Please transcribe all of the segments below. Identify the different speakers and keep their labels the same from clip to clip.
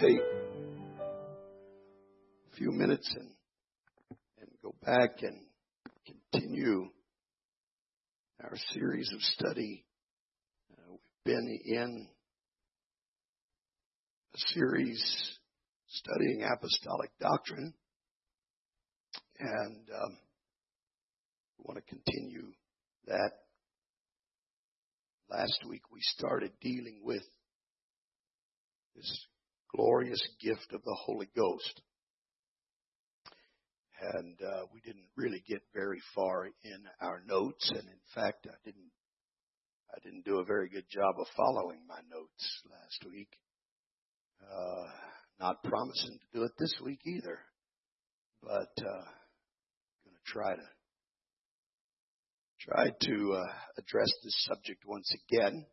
Speaker 1: take a few minutes and, and go back and continue our series of study. Uh, we've been in a series studying apostolic doctrine, and um, we want to continue that. Last week we started dealing with this glorious gift of the Holy Ghost. And uh, we didn't really get very far in our notes, and in fact, I didn't. I didn't do a very good job of following my notes last week. Uh, not promising to do it this week either, but uh, going to try to try to uh, address this subject once again.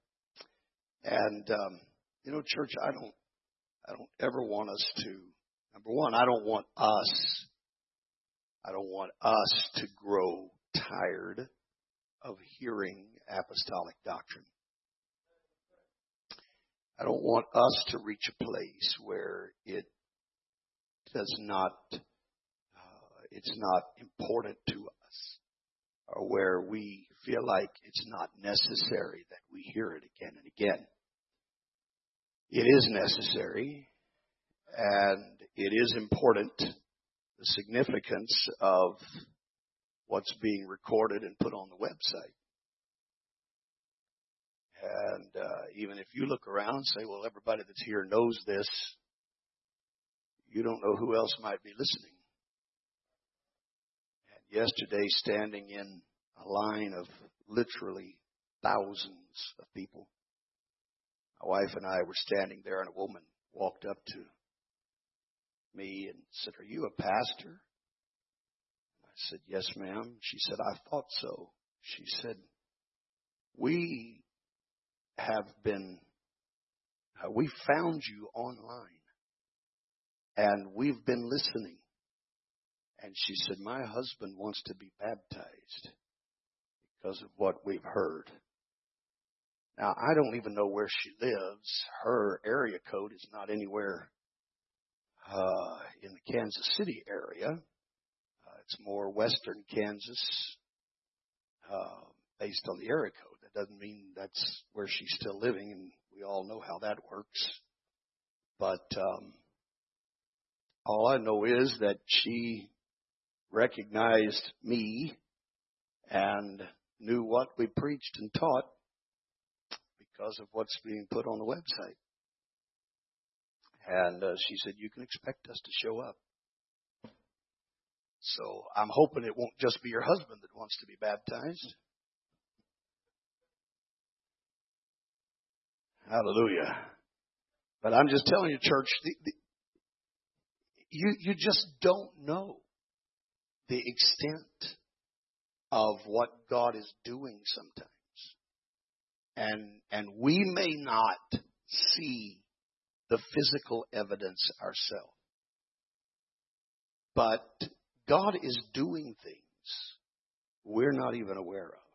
Speaker 1: And um, you know, church, I don't, I don't ever want us to, number one, I don't want us, I don't want us to grow tired of hearing apostolic doctrine. I don't want us to reach a place where it does not, uh, it's not important to us, or where we feel like it's not necessary that we hear it again and again. It is necessary and it is important the significance of what's being recorded and put on the website. And uh, even if you look around and say, well, everybody that's here knows this, you don't know who else might be listening. And yesterday, standing in a line of literally thousands of people, my wife and I were standing there, and a woman walked up to me and said, Are you a pastor? I said, Yes, ma'am. She said, I thought so. She said, We have been, uh, we found you online and we've been listening. And she said, My husband wants to be baptized because of what we've heard. Now, I don't even know where she lives. Her area code is not anywhere uh, in the Kansas City area. Uh, it's more western Kansas, uh, based on the area code. That doesn't mean that's where she's still living, and we all know how that works. But um, all I know is that she recognized me and knew what we preached and taught because of what's being put on the website. And uh, she said, You can expect us to show up. So I'm hoping it won't just be your husband that wants to be baptized. Hallelujah. But I'm just telling you, church, the, the, you, you just don't know the extent of what God is doing sometimes and and we may not see the physical evidence ourselves. But god is doing things we're not even aware of.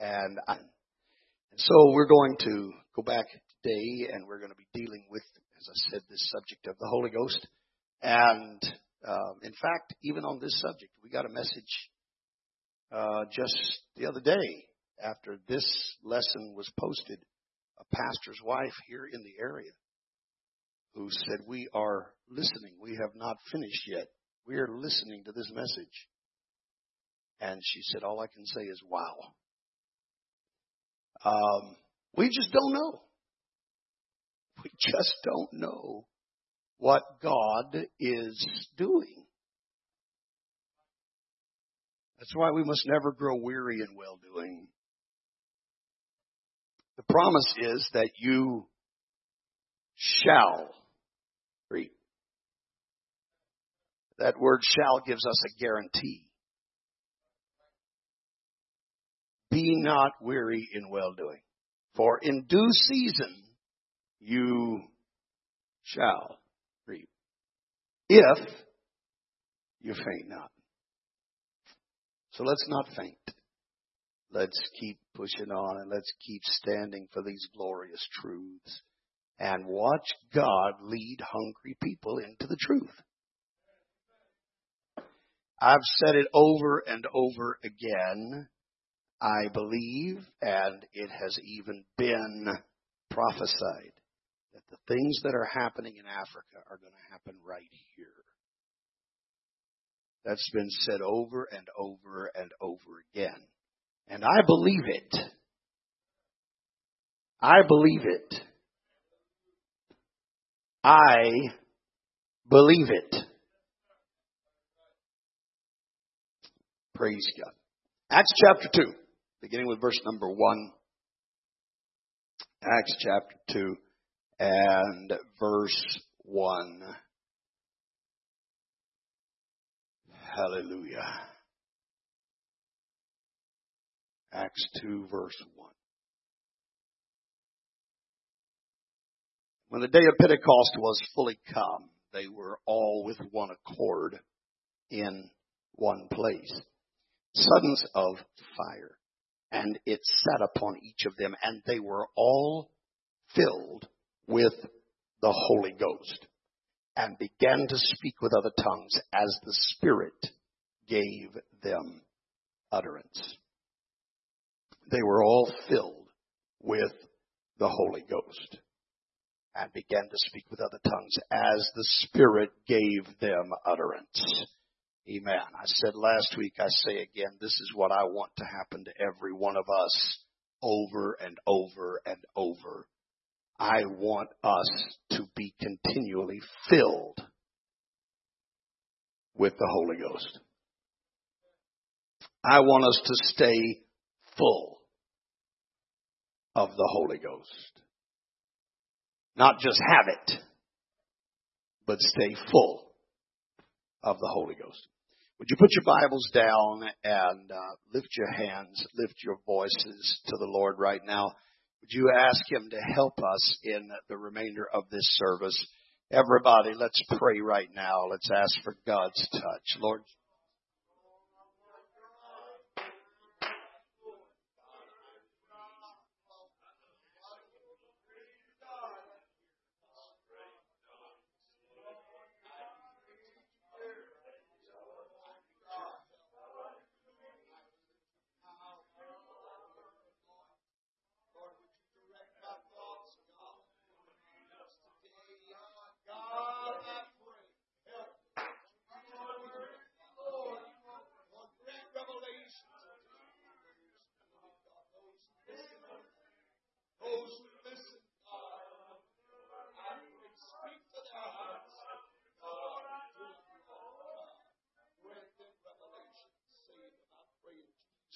Speaker 1: And, I, and so we're going to go back today and we're going to be dealing with as i said this subject of the holy ghost. And um, in fact even on this subject we got a message uh, just the other day after this lesson was posted, a pastor's wife here in the area who said, We are listening. We have not finished yet. We are listening to this message. And she said, All I can say is, Wow. Um, we just don't know. We just don't know what God is doing. That's why we must never grow weary in well doing. The promise is that you shall reap. That word shall gives us a guarantee. Be not weary in well doing, for in due season you shall reap. If you faint not. So let's not faint. Let's keep pushing on and let's keep standing for these glorious truths and watch God lead hungry people into the truth. I've said it over and over again. I believe, and it has even been prophesied, that the things that are happening in Africa are going to happen right here. That's been said over and over and over again. And I believe it. I believe it. I believe it. Praise God. Acts chapter 2, beginning with verse number 1. Acts chapter 2 and verse 1. Hallelujah. Acts 2 verse 1. When the day of Pentecost was fully come, they were all with one accord in one place. Suddens of fire, and it sat upon each of them, and they were all filled with the Holy Ghost, and began to speak with other tongues as the Spirit gave them utterance. They were all filled with the Holy Ghost and began to speak with other tongues as the Spirit gave them utterance. Amen. I said last week, I say again, this is what I want to happen to every one of us over and over and over. I want us to be continually filled with the Holy Ghost. I want us to stay full of the Holy Ghost. Not just have it, but stay full of the Holy Ghost. Would you put your Bibles down and uh, lift your hands, lift your voices to the Lord right now? Would you ask Him to help us in the remainder of this service? Everybody, let's pray right now. Let's ask for God's touch. Lord,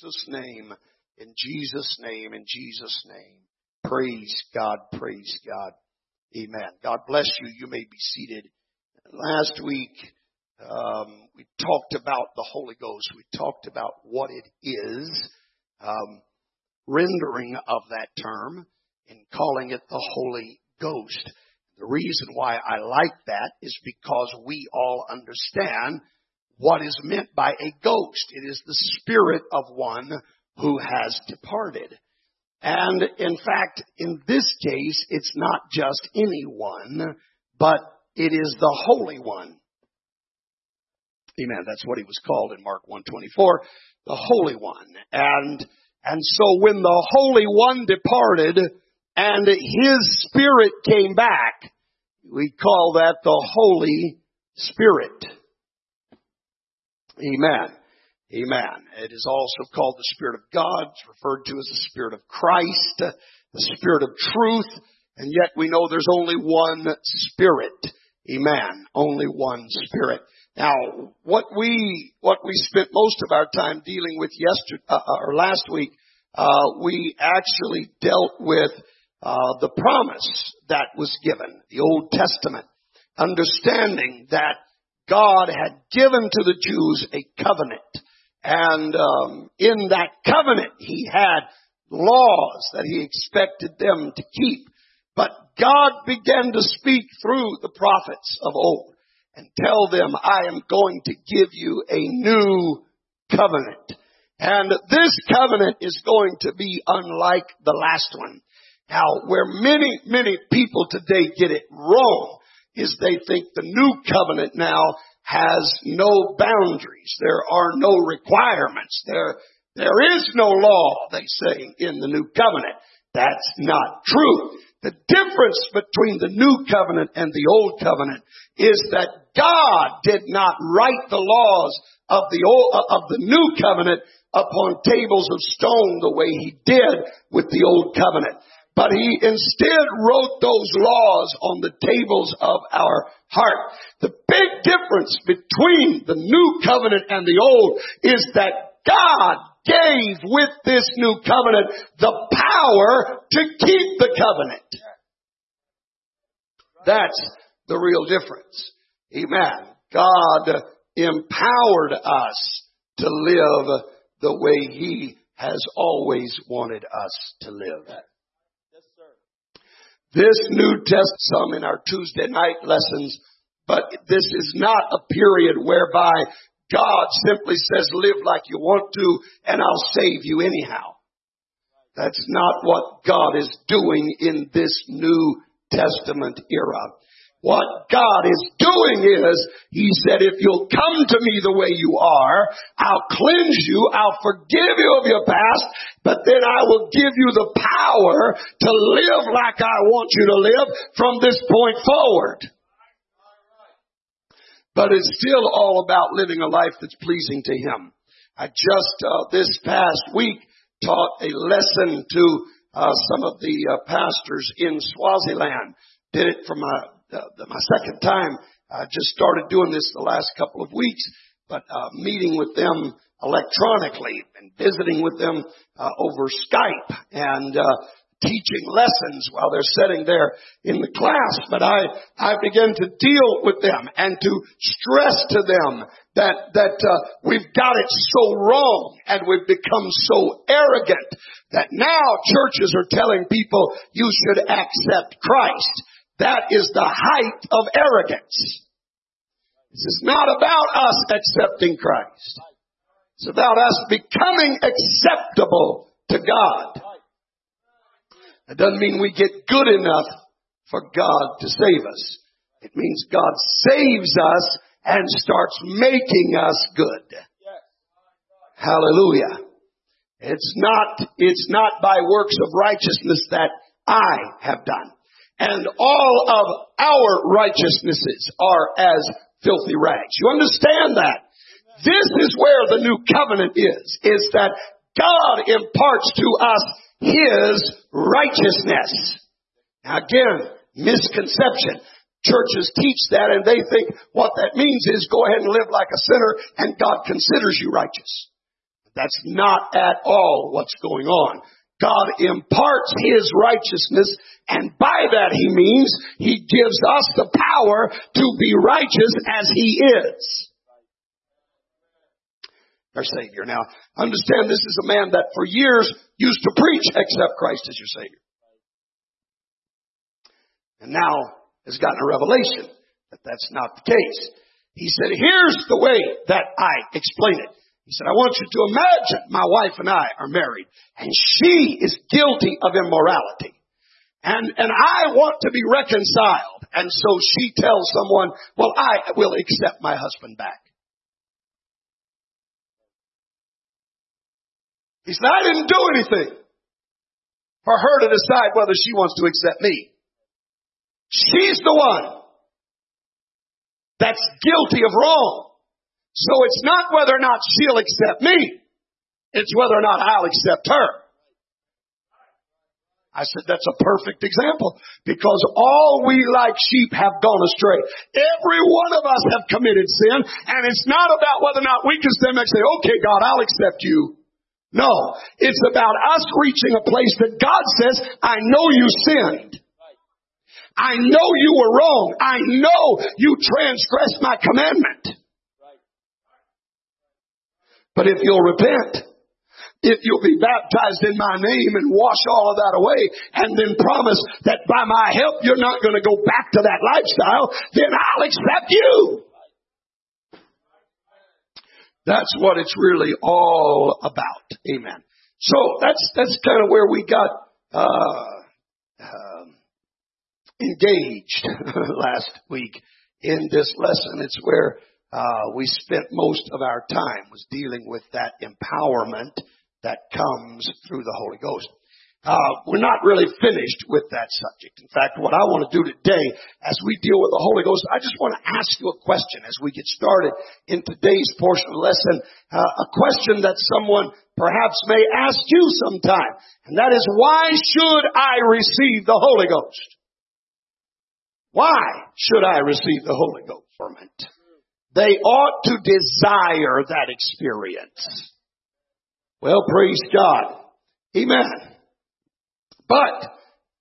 Speaker 1: Jesus' name, in Jesus' name, in Jesus' name. Praise God, praise God. Amen. God bless you. You may be seated. Last week, um, we talked about the Holy Ghost. We talked about what it is, um, rendering of that term, and calling it the Holy Ghost. The reason why I like that is because we all understand what is meant by a ghost. It is the spirit of one who has departed. And in fact, in this case, it's not just anyone, but it is the Holy One. Amen. That's what he was called in Mark 124, the Holy One. And, and so when the Holy One departed and his spirit came back, we call that the Holy Spirit. Amen. Amen. It is also called the Spirit of God. It's referred to as the Spirit of Christ, the Spirit of truth, and yet we know there's only one Spirit. Amen. Only one Spirit. Now, what we what we spent most of our time dealing with yesterday uh, uh, or last week, uh, we actually dealt with uh, the promise that was given, the Old Testament, understanding that God had given to the Jews a covenant. And um, in that covenant, he had laws that he expected them to keep. But God began to speak through the prophets of old and tell them, I am going to give you a new covenant. And this covenant is going to be unlike the last one. Now, where many, many people today get it wrong is they think the new covenant now has no boundaries. There are no requirements. There, there is no law, they say, in the new covenant. That's not true. The difference between the new covenant and the old covenant is that God did not write the laws of the old, of the new covenant upon tables of stone the way he did with the old covenant. But he instead wrote those laws on the tables of our heart. The big difference between the new covenant and the old is that God gave with this new covenant the power to keep the covenant. That's the real difference. Amen. God empowered us to live the way He has always wanted us to live. This New Test some in our Tuesday night lessons, but this is not a period whereby God simply says live like you want to and I'll save you anyhow. That's not what God is doing in this New Testament era. What God is doing is, He said, if you'll come to me the way you are, I'll cleanse you, I'll forgive you of your past, but then I will give you the power to live like I want you to live from this point forward. But it's still all about living a life that's pleasing to Him. I just, uh, this past week, taught a lesson to uh, some of the uh, pastors in Swaziland. Did it for my uh, my second time. I just started doing this the last couple of weeks, but uh, meeting with them electronically and visiting with them uh, over Skype and uh, teaching lessons while they're sitting there in the class. But I I began to deal with them and to stress to them that that uh, we've got it so wrong and we've become so arrogant that now churches are telling people you should accept Christ. That is the height of arrogance. This is not about us accepting Christ. It's about us becoming acceptable to God. It doesn't mean we get good enough for God to save us. It means God saves us and starts making us good. Hallelujah. It's not, it's not by works of righteousness that I have done and all of our righteousnesses are as filthy rags. You understand that? This is where the new covenant is, is that God imparts to us His righteousness. Now again, misconception. Churches teach that and they think what that means is go ahead and live like a sinner and God considers you righteous. That's not at all what's going on. God imparts His righteousness and by that he means he gives us the power to be righteous as he is. Our Savior. Now, understand this is a man that for years used to preach accept Christ as your Savior. And now has gotten a revelation that that's not the case. He said, here's the way that I explain it. He said, I want you to imagine my wife and I are married and she is guilty of immorality. And, and I want to be reconciled. And so she tells someone, well, I will accept my husband back. He said, I didn't do anything for her to decide whether she wants to accept me. She's the one that's guilty of wrong. So it's not whether or not she'll accept me. It's whether or not I'll accept her. I said, that's a perfect example because all we like sheep have gone astray. Every one of us have committed sin and it's not about whether or not we can stand back and say, okay, God, I'll accept you. No, it's about us reaching a place that God says, I know you sinned. I know you were wrong. I know you transgressed my commandment. But if you'll repent, if you'll be baptized in my name and wash all of that away and then promise that by my help you're not going to go back to that lifestyle, then I'll accept you. That's what it's really all about. Amen. So that's, that's kind of where we got, uh, um, engaged last week in this lesson. It's where we spent most of our time was dealing with that empowerment that comes through the Holy Ghost. Uh, we're not really finished with that subject. In fact, what I want to do today, as we deal with the Holy Ghost, I just want to ask you a question as we get started in today's portion of the lesson. Uh, a question that someone perhaps may ask you sometime, and that is, why should I receive the Holy Ghost? Why should I receive the Holy Ghost? They ought to desire that experience. Well, praise God. Amen. But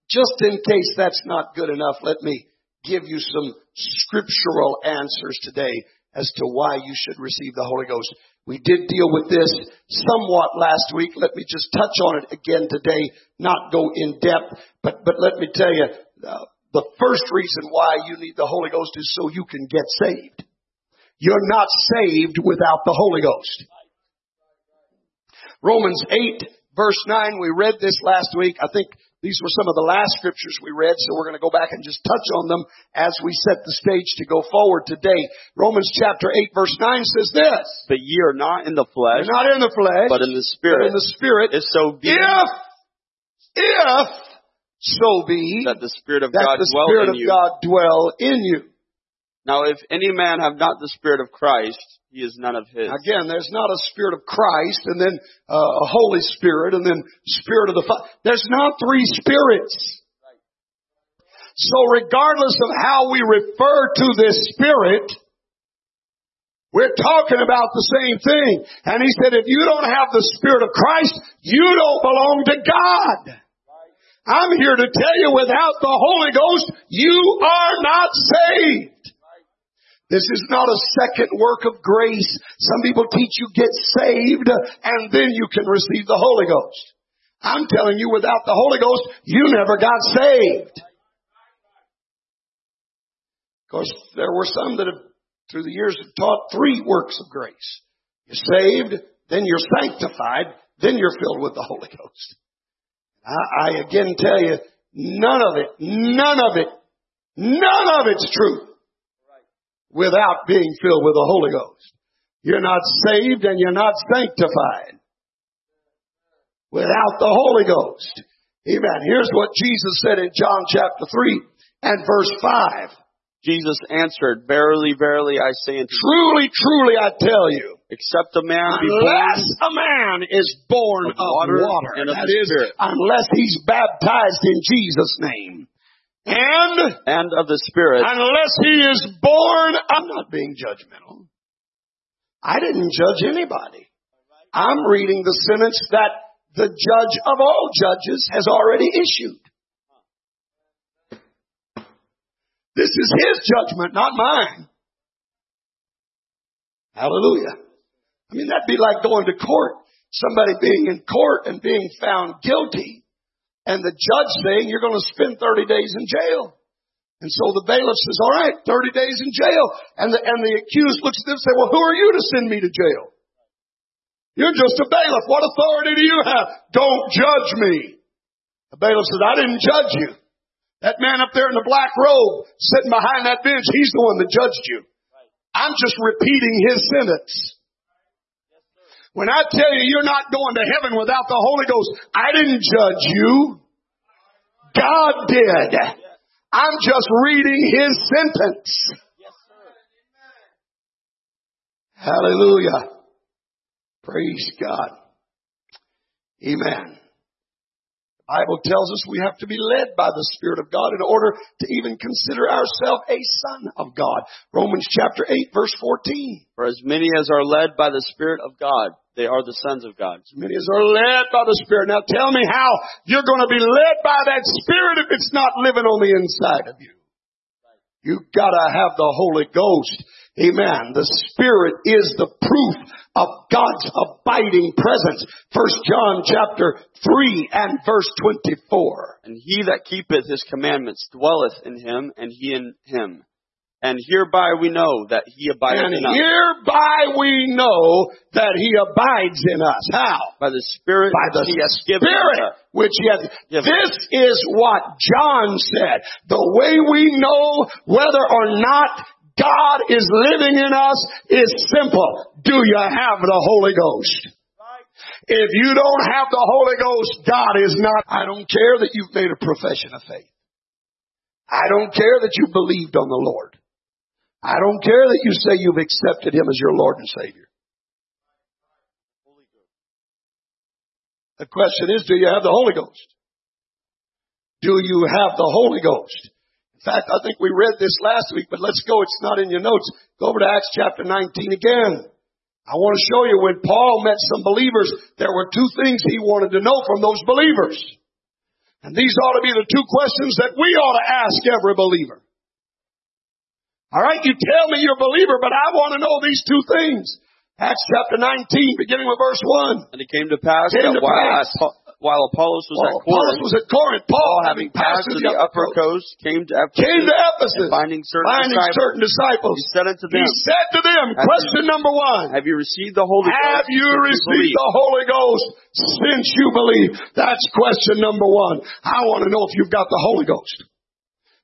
Speaker 1: just in case that's not good enough, let me give you some scriptural answers today as to why you should receive the Holy Ghost. We did deal with this somewhat last week. Let me just touch on it again today, not go in depth, but, but let me tell you, uh, the first reason why you need the Holy Ghost is so you can get saved. You're not saved without the Holy Ghost. Romans 8 verse 9, we read this last week. I think these were some of the last scriptures we read, so we're going to go back and just touch on them as we set the stage to go forward today. Romans chapter 8 verse 9 says this.
Speaker 2: But ye are not in the flesh.
Speaker 1: You're not in the flesh.
Speaker 2: But in the spirit.
Speaker 1: in the spirit.
Speaker 2: If so be.
Speaker 1: If, if so be
Speaker 2: that the Spirit of
Speaker 1: that
Speaker 2: God
Speaker 1: the Spirit of. God dwell in you.
Speaker 2: Now if any man have not the Spirit of Christ, he is none of his.
Speaker 1: Again, there's not a Spirit of Christ and then uh, a Holy Spirit and then Spirit of the Father. There's not three spirits. So regardless of how we refer to this Spirit, we're talking about the same thing. And he said, if you don't have the Spirit of Christ, you don't belong to God. I'm here to tell you without the Holy Ghost, you are not saved. This is not a second work of grace. Some people teach you get saved and then you can receive the Holy Ghost. I'm telling you without the Holy Ghost, you never got saved. Of course, there were some that have, through the years, have taught three works of grace. You're saved, then you're sanctified, then you're filled with the Holy Ghost. I, I again tell you, none of it, none of it, none of it's true without being filled with the Holy Ghost. You're not saved and you're not sanctified without the Holy Ghost. Amen. Here's what Jesus said in John chapter 3 and verse 5.
Speaker 2: Jesus answered, Verily, verily, I say unto you,
Speaker 1: Truly, truly, I tell you,
Speaker 2: except a man be born
Speaker 1: unless a man is born
Speaker 2: of
Speaker 1: of
Speaker 2: water
Speaker 1: water,
Speaker 2: and of
Speaker 1: that
Speaker 2: the
Speaker 1: is,
Speaker 2: Spirit.
Speaker 1: unless he's baptized in Jesus' name, and
Speaker 2: and of the Spirit,
Speaker 1: unless he is born, I'm not being judgmental. I didn't judge anybody. I'm reading the sentence that the judge of all judges has already issued. This is his judgment, not mine. Hallelujah. I mean, that'd be like going to court, somebody being in court and being found guilty, and the judge saying you're going to spend 30 days in jail. And so the bailiff says, all right, 30 days in jail. And the, and the accused looks at them and says, well, who are you to send me to jail? You're just a bailiff. What authority do you have? Don't judge me. The bailiff says, I didn't judge you. That man up there in the black robe sitting behind that bench, he's the one that judged you. I'm just repeating his sentence. When I tell you you're not going to heaven without the Holy Ghost, I didn't judge you. God did. I'm just reading his sentence. Hallelujah. Praise God. Amen. The Bible tells us we have to be led by the Spirit of God in order to even consider ourselves a son of God. Romans chapter 8 verse 14.
Speaker 2: for as many as are led by the Spirit of God, they are the sons of God.
Speaker 1: As many as are led by the Spirit. Now tell me how you're going to be led by that Spirit if it's not living on the inside of you. You've got to have the Holy Ghost. Amen. The Spirit is the proof of God's abiding presence. First John chapter 3 and verse 24.
Speaker 2: And he that keepeth his commandments dwelleth in him, and he in him. And hereby we know that he abideth
Speaker 1: And
Speaker 2: in us
Speaker 1: hereby we know that he abides in us. How?
Speaker 2: by the Spirit
Speaker 1: By the
Speaker 2: he hath given
Speaker 1: Spirit which he.
Speaker 2: Given.
Speaker 1: This is what John said. The way we know whether or not God is living in us is simple. Do you have the Holy Ghost? If you don't have the Holy Ghost, God is not. I don't care that you've made a profession of faith. I don't care that you believed on the Lord. I don't care that you say you've accepted Him as your Lord and Savior. The question is, do you have the Holy Ghost? Do you have the Holy Ghost? In fact, I think we read this last week, but let's go. It's not in your notes. Go over to Acts chapter 19 again. I want to show you when Paul met some believers, there were two things he wanted to know from those believers. And these ought to be the two questions that we ought to ask every believer. All right, you tell me you're a believer, but I want to know these two things. Acts chapter 19, beginning with verse 1.
Speaker 2: And it came to pass
Speaker 1: Came
Speaker 2: that
Speaker 1: to
Speaker 2: while,
Speaker 1: pass.
Speaker 2: Apo- while Apollos was
Speaker 1: Well,
Speaker 2: at Corinth,
Speaker 1: Apollos was at Corinth. Paul,
Speaker 2: Paul,
Speaker 1: having passed
Speaker 2: to
Speaker 1: through
Speaker 2: the upper coast, came to Ephesus,
Speaker 1: came to Ephesus,
Speaker 2: finding certain
Speaker 1: finding
Speaker 2: disciples,
Speaker 1: certain disciples.
Speaker 2: he said unto
Speaker 1: He said to them, question number one,
Speaker 2: Have you received the Holy
Speaker 1: have you received
Speaker 2: believed?"
Speaker 1: the Holy Ghost since you believe? That's question number one. I want to know if you've got the Holy Ghost.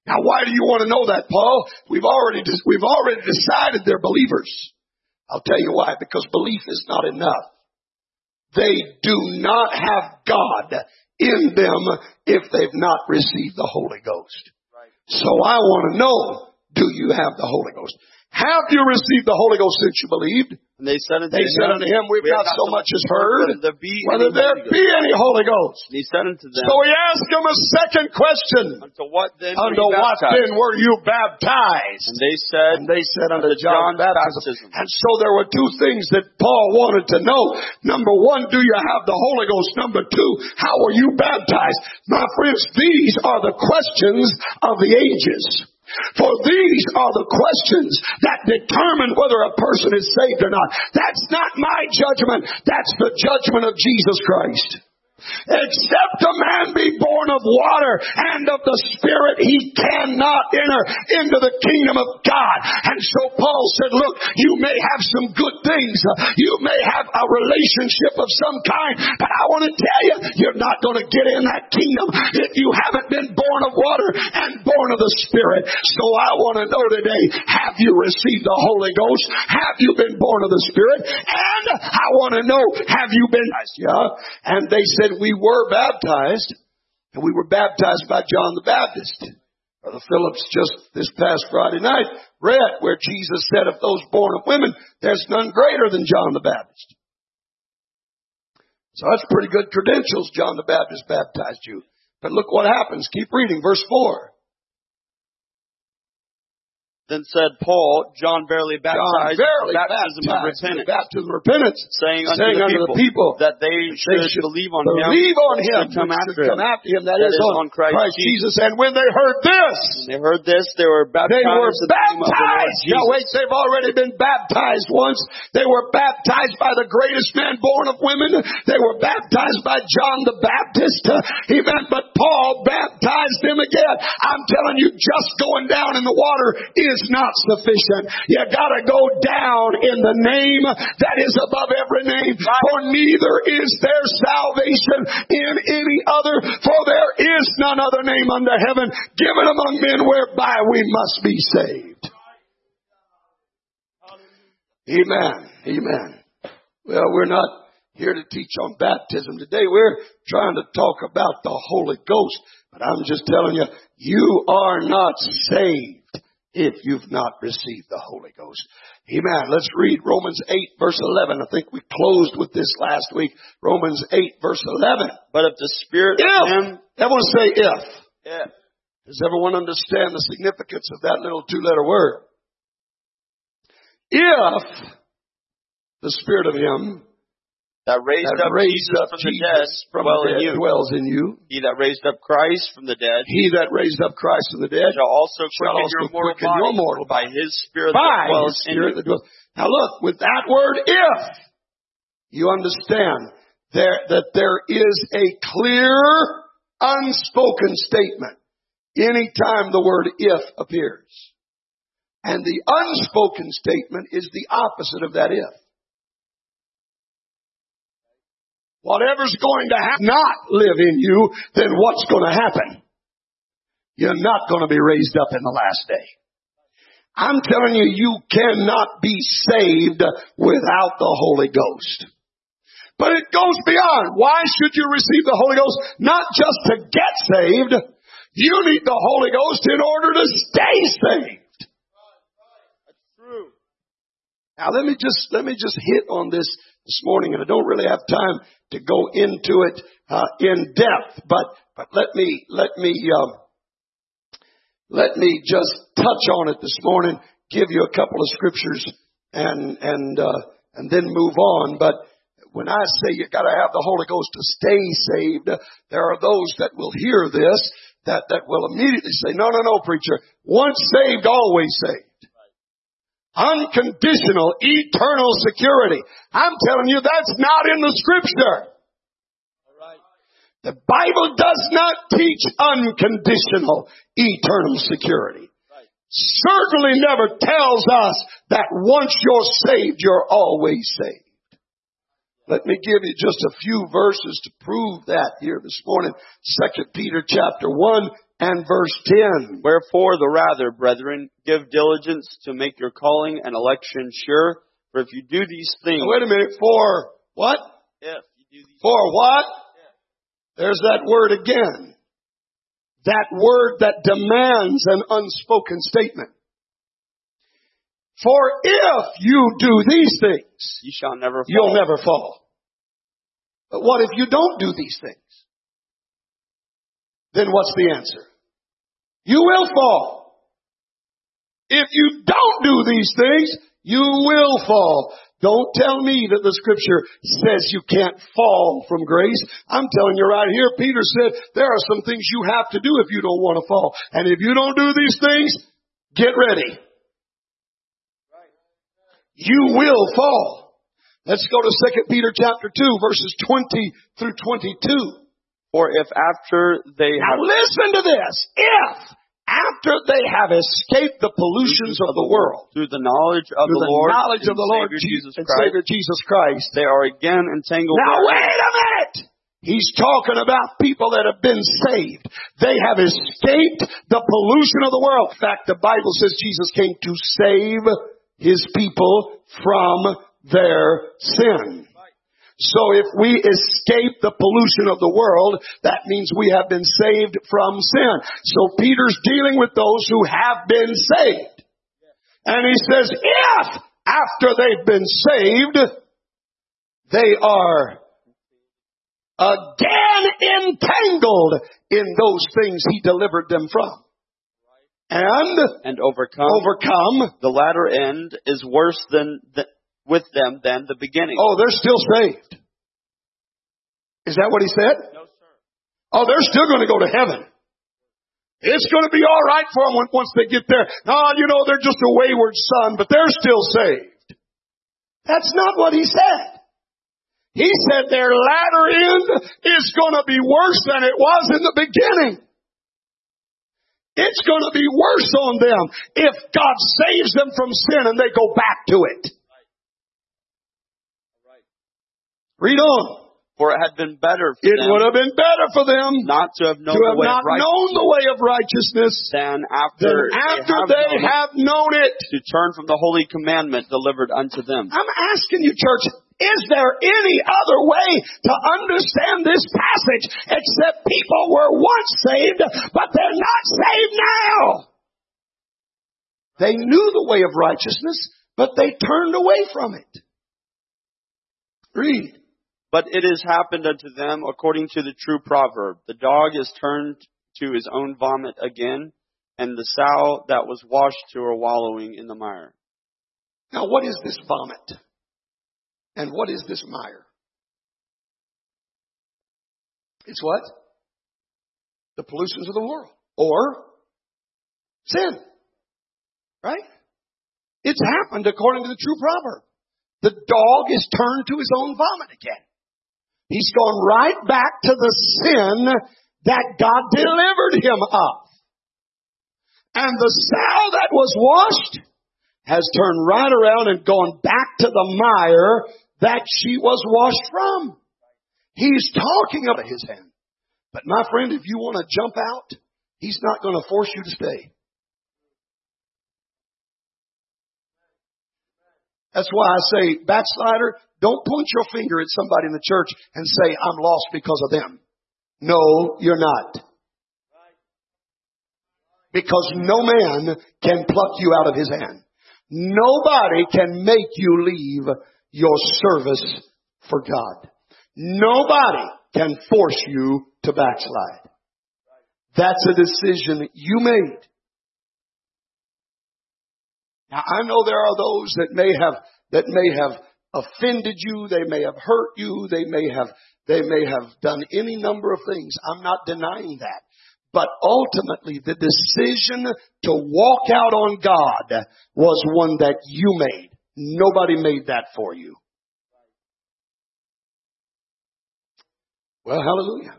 Speaker 1: Now, why do you want to know that, Paul? We've already, de- we've already decided they're believers. I'll tell you why. Because belief is not enough. They do not have God in them if they've not received the Holy Ghost. So I want to know, do you have the Holy Ghost? Have you received the Holy Ghost since you believed?
Speaker 2: And they said unto
Speaker 1: They
Speaker 2: him,
Speaker 1: said unto him, we've
Speaker 2: "We have
Speaker 1: not so much as heard
Speaker 2: whether there be
Speaker 1: whether
Speaker 2: any
Speaker 1: there
Speaker 2: Holy
Speaker 1: be
Speaker 2: Ghost."
Speaker 1: any Holy Ghost.
Speaker 2: And he said unto them,
Speaker 1: So he asked them a second question.
Speaker 2: Unto what then were
Speaker 1: Unto
Speaker 2: ye
Speaker 1: what then were you baptized?
Speaker 2: And they said,
Speaker 1: And they said unto John
Speaker 2: John's
Speaker 1: baptism.
Speaker 2: baptism.
Speaker 1: And so there were two things that Paul wanted to know. Number one, do you have the Holy Ghost? Number two, how were you baptized? My friends, these are the questions of the ages. For these are the questions that determine whether a person is saved or not. That's not my judgment. That's the judgment of Jesus Christ. Except a man be born of water and of the Spirit, he cannot enter into the kingdom of God. And so Paul said, look, you may have some good things. You may have a relationship of some kind, but I want to tell you, you're not going to get in that kingdom if you haven't been born of water and born of the Spirit. So I want to know today, have you received the Holy Ghost? Have you been born of the Spirit? And I want to know, have you been, yeah? And they said, we were baptized, and we were baptized by John the Baptist. Brother Phillips just this past Friday night read where Jesus said of those born of women, there's none greater than John the Baptist. So that's pretty good credentials, John the Baptist baptized you. But look what happens. Keep reading, verse 4.
Speaker 2: Then said Paul, John
Speaker 1: barely
Speaker 2: baptized
Speaker 1: verily
Speaker 2: with baptism
Speaker 1: baptized with
Speaker 2: repentance,
Speaker 1: baptism of repentance,
Speaker 2: saying unto,
Speaker 1: saying
Speaker 2: the,
Speaker 1: unto
Speaker 2: people
Speaker 1: the people
Speaker 2: that they
Speaker 1: they
Speaker 2: should,
Speaker 1: should
Speaker 2: believe on
Speaker 1: believe
Speaker 2: him,
Speaker 1: on him,
Speaker 2: should come after
Speaker 1: should come
Speaker 2: him.
Speaker 1: after him, that
Speaker 2: That
Speaker 1: is, on,
Speaker 2: on Christ
Speaker 1: Jesus. And when they heard this,
Speaker 2: they heard this, they were baptized
Speaker 1: they were
Speaker 2: in the name of the Lord
Speaker 1: baptized. Now wait, they've already been baptized once. They were baptized by the greatest man born of women. They were baptized by John the Baptist. He meant, But Paul baptized them again. I'm telling you, just going down in the water is not sufficient. You gotta go down in the name that is above every name. For neither is there salvation in any other, for there is none other name under heaven given among men whereby we must be saved. Amen. Amen. Well, we're not here to teach on baptism today. We're trying to talk about the Holy Ghost. But I'm just telling you, you are not saved if you've not received the Holy Ghost. Amen. Let's read Romans 8 verse 11. I think we closed with this last week. Romans 8 verse 11.
Speaker 2: But if the Spirit of
Speaker 1: If,
Speaker 2: him,
Speaker 1: everyone say if.
Speaker 2: yeah,
Speaker 1: Does everyone understand the significance of that little two letter word? If the Spirit of Him
Speaker 2: that raised
Speaker 1: that
Speaker 2: up
Speaker 1: raised
Speaker 2: Jesus
Speaker 1: up
Speaker 2: from the dead
Speaker 1: from
Speaker 2: dwell
Speaker 1: the
Speaker 2: in you.
Speaker 1: dwells in you,
Speaker 2: He that raised up Christ from the dead
Speaker 1: He that raised up Christ from the dead
Speaker 2: shall also
Speaker 1: shall
Speaker 2: quicken
Speaker 1: also
Speaker 2: your mortal
Speaker 1: quicken your mortal
Speaker 2: by His Spirit
Speaker 1: by
Speaker 2: that
Speaker 1: His
Speaker 2: dwells in
Speaker 1: Spirit that dwells. Now look, with that word if, you understand there, that there is a clear, unspoken statement anytime the word if appears. And the unspoken statement is the opposite of that if. Whatever's going to ha- not live in you, then what's going to happen? You're not going to be raised up in the last day. I'm telling you, you cannot be saved without the Holy Ghost. But it goes beyond. Why should you receive the Holy Ghost? Not just to get saved. You need the Holy Ghost in order to stay saved.
Speaker 2: That's true.
Speaker 1: Now let me just, let me just hit on this this morning and I don't really have time to go into it, uh, in depth, but, but let me, let me, uh, let me just touch on it this morning, give you a couple of scriptures and, and, uh, and then move on. But when I say you gotta have the Holy Ghost to stay saved, there are those that will hear this that, that will immediately say, no, no, no, preacher. Once saved, always saved. Unconditional, eternal security. I'm telling you, that's not in the scripture. The Bible does not teach unconditional eternal security. Certainly never tells us that once you're saved, you're always saved. Let me give you just a few verses to prove that here this morning. Second Peter chapter 1 and verse 10.
Speaker 2: Wherefore the rather, brethren, give diligence to make your calling and election sure. For if you do these things,
Speaker 1: Now, wait a minute, for what?
Speaker 2: if you do these
Speaker 1: For what? There's that word again. That word that demands an unspoken statement. For if you do these things,
Speaker 2: ye shall never fall.
Speaker 1: you'll never fall. But what if you don't do these things? Then what's the answer? You will fall. If you don't do these things, you will fall. Don't tell me that the scripture says you can't fall from grace. I'm telling you right here, Peter said there are some things you have to do if you don't want to fall. And if you don't do these things, get ready. You will fall. Let's go to 2 Peter chapter 2 verses 20 through 22.
Speaker 2: For if after they
Speaker 1: Now
Speaker 2: have
Speaker 1: listen to this. If after they have escaped the pollutions of the world,
Speaker 2: through the knowledge of
Speaker 1: through
Speaker 2: the
Speaker 1: the
Speaker 2: Lord
Speaker 1: knowledge of the Lord
Speaker 2: Jesus
Speaker 1: and
Speaker 2: Christ,
Speaker 1: Savior Jesus Christ,
Speaker 2: they are again entangled.
Speaker 1: Now wait a minute! He's talking about people that have been saved. They have escaped the pollution of the world. In fact, the Bible says Jesus came to save his people from their sin. So if we escape the pollution of the world, that means we have been saved from sin. So Peter's dealing with those who have been saved. And he says, if after they've been saved, they are again entangled in those things he delivered them from. And
Speaker 2: and overcome.
Speaker 1: overcome.
Speaker 2: the latter end is worse than the, with them than the beginning.
Speaker 1: Oh, they're still saved. Is that what he said?
Speaker 2: no, sir.
Speaker 1: Oh, they're still going to go to heaven. It's going to be all right for them when- once they get there. Oh, you know, they're just a wayward son, but they're still saved. That's not what he said. He said their latter end is going to be worse than it was in the beginning. It's going to be worse on them if God saves them from sin and they go back to it. Read on.
Speaker 2: For it had been better for
Speaker 1: It
Speaker 2: them
Speaker 1: would have been better for them
Speaker 2: not to have known
Speaker 1: to
Speaker 2: the way
Speaker 1: not
Speaker 2: of righteousness
Speaker 1: known the way of righteousness
Speaker 2: than
Speaker 1: than
Speaker 2: after,
Speaker 1: after
Speaker 2: they,
Speaker 1: they
Speaker 2: have, known
Speaker 1: have known
Speaker 2: it. to turn from the holy commandment delivered unto them.
Speaker 1: I'm asking you, church, is there any other way to understand this passage except people were once saved, but they're not saved now? They knew the way of righteousness, but they turned away from it. Read.
Speaker 2: But it has happened unto them according to the true proverb. The dog is turned to his own vomit again, and the sow that was washed to her wallowing in the mire.
Speaker 1: Now, what is this vomit? And what is this mire? It's what? The pollutions of the world. Or sin. Right? It's happened according to the true proverb. The dog is turned to his own vomit again. He's gone right back to the sin that God delivered him of. And the sow that was washed has turned right around and gone back to the mire that she was washed from. He's talking about his hand. But my friend, if you want to jump out, he's not going to force you to stay. That's why I say, backslider, don't point your finger at somebody in the church and say, I'm lost because of them. No, you're not. Because no man can pluck you out of his hand. Nobody can make you leave your service for God. Nobody can force you to backslide. That's a decision you made. Now I know there are those that may have, that may have offended you, they may have hurt you, they may have, they may have done any number of things. I'm not denying that. But ultimately, the decision to walk out on God was one that you made. Nobody made that for you. Well, hallelujah.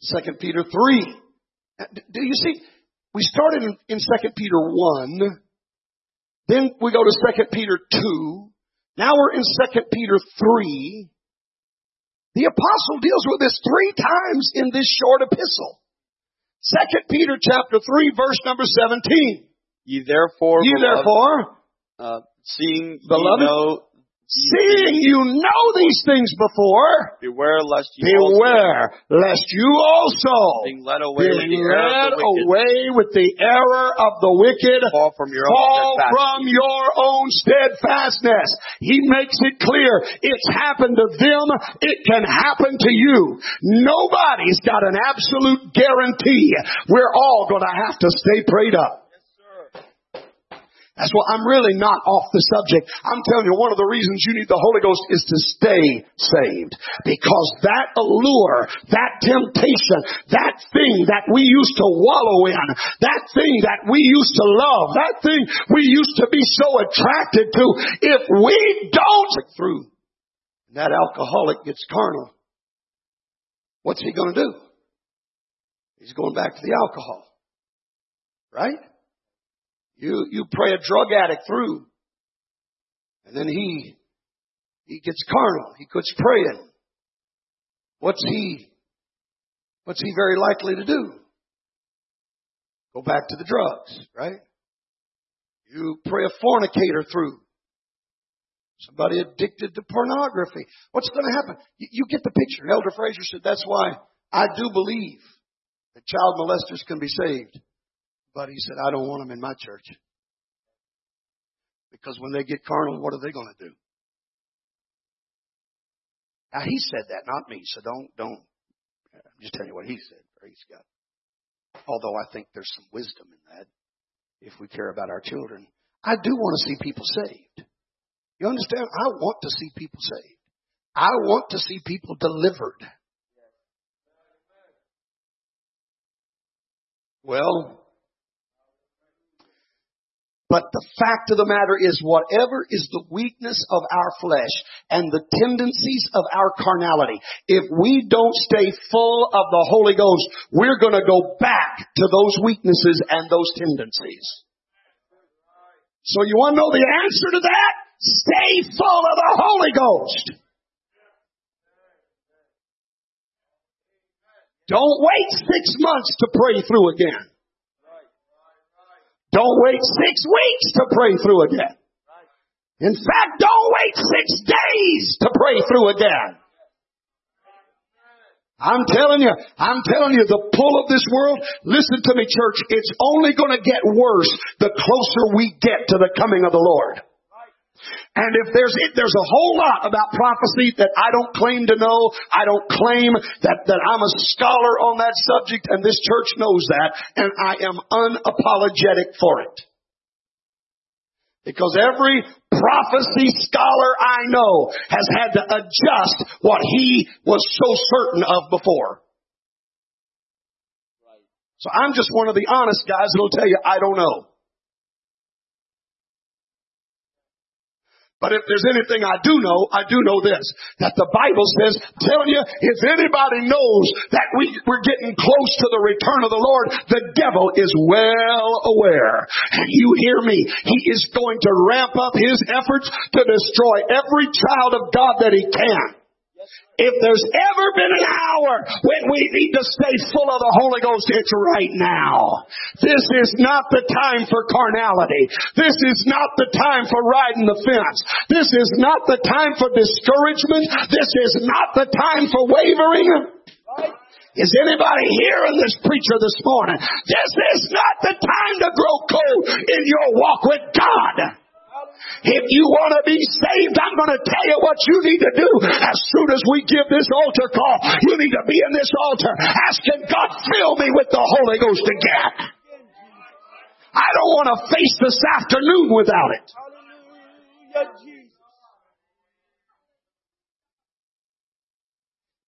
Speaker 1: Second Peter 3. Do you see? We started in, 2 Peter 1. Then we go to 2 Peter 2. Now we're in 2 Peter 3. The apostle deals with this three times in this short epistle. 2 Peter chapter 3 verse number 17.
Speaker 2: Ye therefore,
Speaker 1: Ye
Speaker 2: beloved,
Speaker 1: therefore,
Speaker 2: uh, seeing ye
Speaker 1: Beloved,
Speaker 2: know
Speaker 1: seeing you know these things before,
Speaker 2: beware lest also,
Speaker 1: beware lest you also
Speaker 2: being led away with error of
Speaker 1: led
Speaker 2: the wicked,
Speaker 1: away with the error of the wicked
Speaker 2: fall from your
Speaker 1: fall
Speaker 2: own
Speaker 1: from your own steadfastness. He makes it clear it's happened to them, it can happen to you. Nobody's got an absolute guarantee. We're all going to have to stay prayed up. That's why I'm really not off the subject. I'm telling you, one of the reasons you need the Holy Ghost is to stay saved. Because that allure, that temptation, that thing that we used to wallow in, that thing that we used to love, that thing we used to be so attracted to, if we don't stick through, that alcoholic gets carnal, what's he going to do? He's going back to the alcohol. Right? You, you pray a drug addict through. And then he, he gets carnal. He quits praying. What's he, what's he very likely to do? Go back to the drugs, right? You pray a fornicator through. Somebody addicted to pornography. What's going to happen? You, you get the picture. Elder Fraser said that's why I do believe that child molesters can be saved. But he said, I don't want them in my church. Because when they get carnal, what are they going to do? Now he said that, not me. So don't, don't, I'm just telling you what he said. Praise God. Although I think there's some wisdom in that if we care about our children. I do want to see people saved. You understand? I want to see people saved. I want to see people delivered. Well, but the fact of the matter is whatever is the weakness of our flesh and the tendencies of our carnality, if we don't stay full of the Holy Ghost, we're going to go back to those weaknesses and those tendencies. So you want to know the answer to that? Stay full of the Holy Ghost. Don't wait six months to pray through again. Don't wait six weeks to pray through again. In fact, don't wait six days to pray through again. I'm telling you, I'm telling you, the pull of this world, listen to me church, it's only gonna get worse the closer we get to the coming of the Lord. And if there's, there's a whole lot about prophecy that I don't claim to know, I don't claim that, that I'm a scholar on that subject and this church knows that and I am unapologetic for it. Because every prophecy scholar I know has had to adjust what he was so certain of before. So I'm just one of the honest guys that'll tell you I don't know. But if there's anything I do know, I do know this, that the Bible says, telling you, if anybody knows that we, we're getting close to the return of the Lord, the devil is well aware. And you hear me, he is going to ramp up his efforts to destroy every child of God that he can. If there's ever been an hour when we need to stay full of the Holy Ghost, it's right now. This is not the time for carnality. This is not the time for riding the fence. This is not the time for discouragement. This is not the time for wavering. Is anybody hearing this preacher this morning? This is not the time to grow cold in your walk with God. If you want to be saved, I'm going to tell you what you need to do. As soon as we give this altar call, you need to be in this altar asking God, fill me with the Holy Ghost again. I don't want to face this afternoon without it.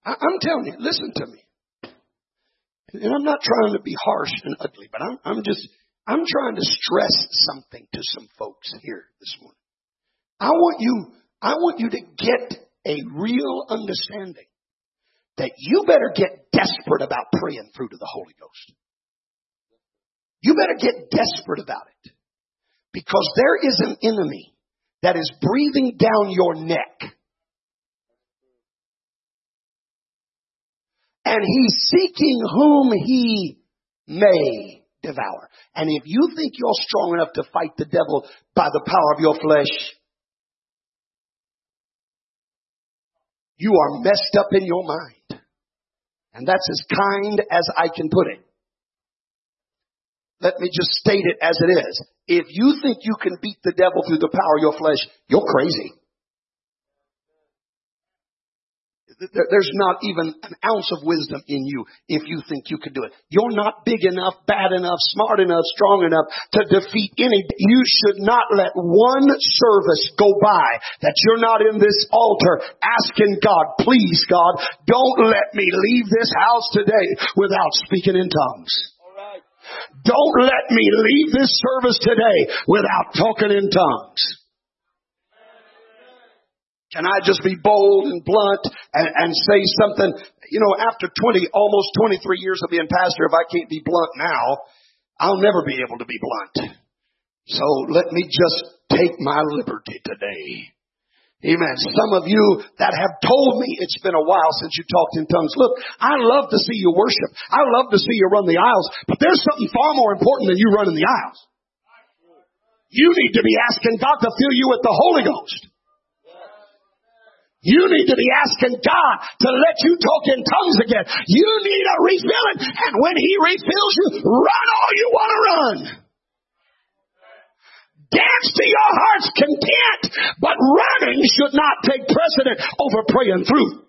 Speaker 1: I'm telling you, listen to me. And I'm not trying to be harsh and ugly, but I'm, I'm just, I'm trying to stress something to some folks here this morning. I want you, I want you to get a real understanding that you better get desperate about praying through to the Holy Ghost. You better get desperate about it. Because there is an enemy that is breathing down your neck. And he's seeking whom he may devour. And if you think you're strong enough to fight the devil by the power of your flesh, You are messed up in your mind. And that's as kind as I can put it. Let me just state it as it is. If you think you can beat the devil through the power of your flesh, you're crazy. There's not even an ounce of wisdom in you if you think you could do it. You're not big enough, bad enough, smart enough, strong enough to defeat any. You should not let one service go by that you're not in this altar asking God, please God, don't let me leave this house today without speaking in tongues. Don't let me leave this service today without talking in tongues. Can I just be bold and blunt and, and say something? You know, after 20, almost 23 years of being pastor, if I can't be blunt now, I'll never be able to be blunt. So let me just take my liberty today. Amen. Some of you that have told me it's been a while since you talked in tongues. Look, I love to see you worship. I love to see you run the aisles, but there's something far more important than you running the aisles. You need to be asking God to fill you with the Holy Ghost. You need to be asking God to let you talk in tongues again. You need a refilling. And when He refills you, run all you want to run. Dance to your heart's content, but running should not take precedent over praying through.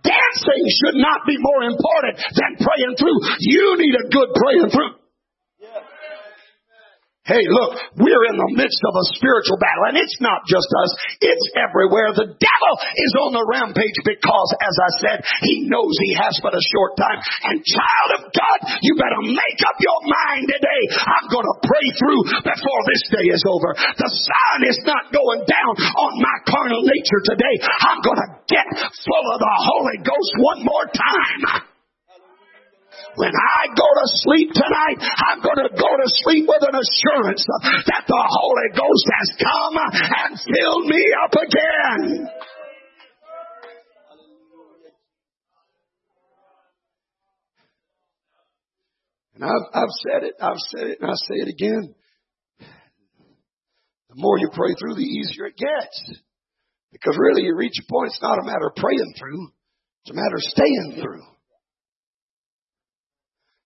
Speaker 1: Dancing should not be more important than praying through. You need a good praying through. Hey, look, we're in the midst of a spiritual battle, and it's not just us, it's everywhere. The devil is on the rampage because, as I said, he knows he has but a short time. And child of God, you better make up your mind today. I'm going to pray through before this day is over. The sun is not going down on my carnal nature today. I'm going to get full of the Holy Ghost one more time. When I go to sleep tonight, I'm going to go to sleep with an assurance that the Holy Ghost has come and filled me up again. And I've, I've said it, I've said it, and I say it again. The more you pray through, the easier it gets. Because really, you reach a point, it's not a matter of praying through, it's a matter of staying through.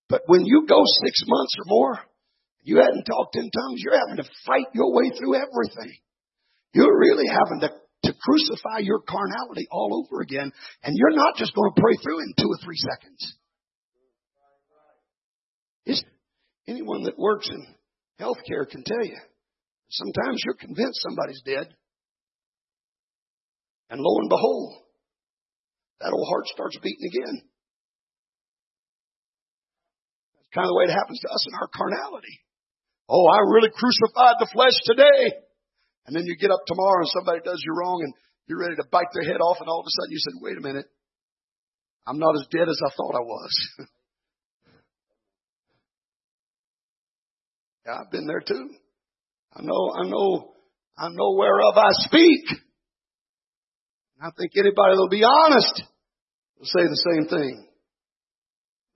Speaker 1: But when you go six months or more, you hadn't talked in tongues, you're having to fight your way through everything. You're really having to, to crucify your carnality all over again, and you're not just going to pray through in two or three seconds. It's, anyone that works in healthcare can tell you. Sometimes you're convinced somebody's dead. And lo and behold, that old heart starts beating again kind of the way it happens to us in our carnality. Oh, I really crucified the flesh today. And then you get up tomorrow and somebody does you wrong and you're ready to bite their head off and all of a sudden you said, wait a minute. I'm not as dead as I thought I was. yeah, I've been there too. I know, I know, I know whereof I speak. I think anybody that'll be honest will say the same thing.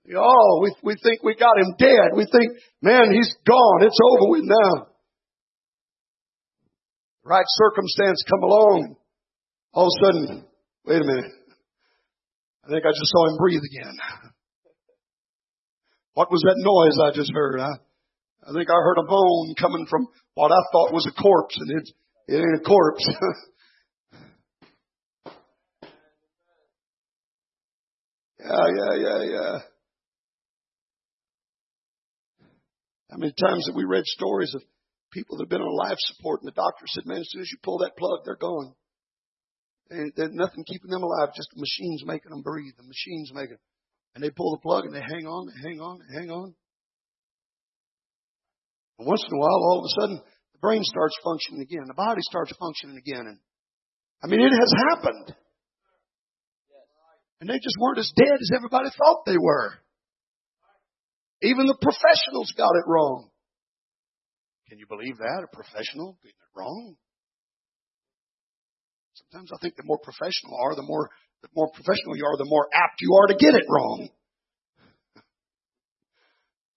Speaker 1: Oh, we, we think we got him dead. We think, man, he's gone. It's over with now. Right circumstance come along. All of a sudden, wait a minute. I think I just saw him breathe again. What was that noise I just heard? I, I think I heard a bone coming from what I thought was a corpse, and it, it ain't a corpse. yeah, yeah, yeah, yeah. How many times have we read stories of people that have been on life support and the doctor said, man, as soon as you pull that plug, they're gone. And there's nothing keeping them alive, just the machines making them breathe, the machines making And they pull the plug and they hang on, they hang on, they hang on. And once in a while, all of a sudden, the brain starts functioning again. The body starts functioning again. And I mean, it has happened. And they just weren't as dead as everybody thought they were. Even the professionals got it wrong. Can you believe that? A professional getting it wrong? Sometimes I think the more professional are, the more the more professional you are, the more apt you are to get it wrong.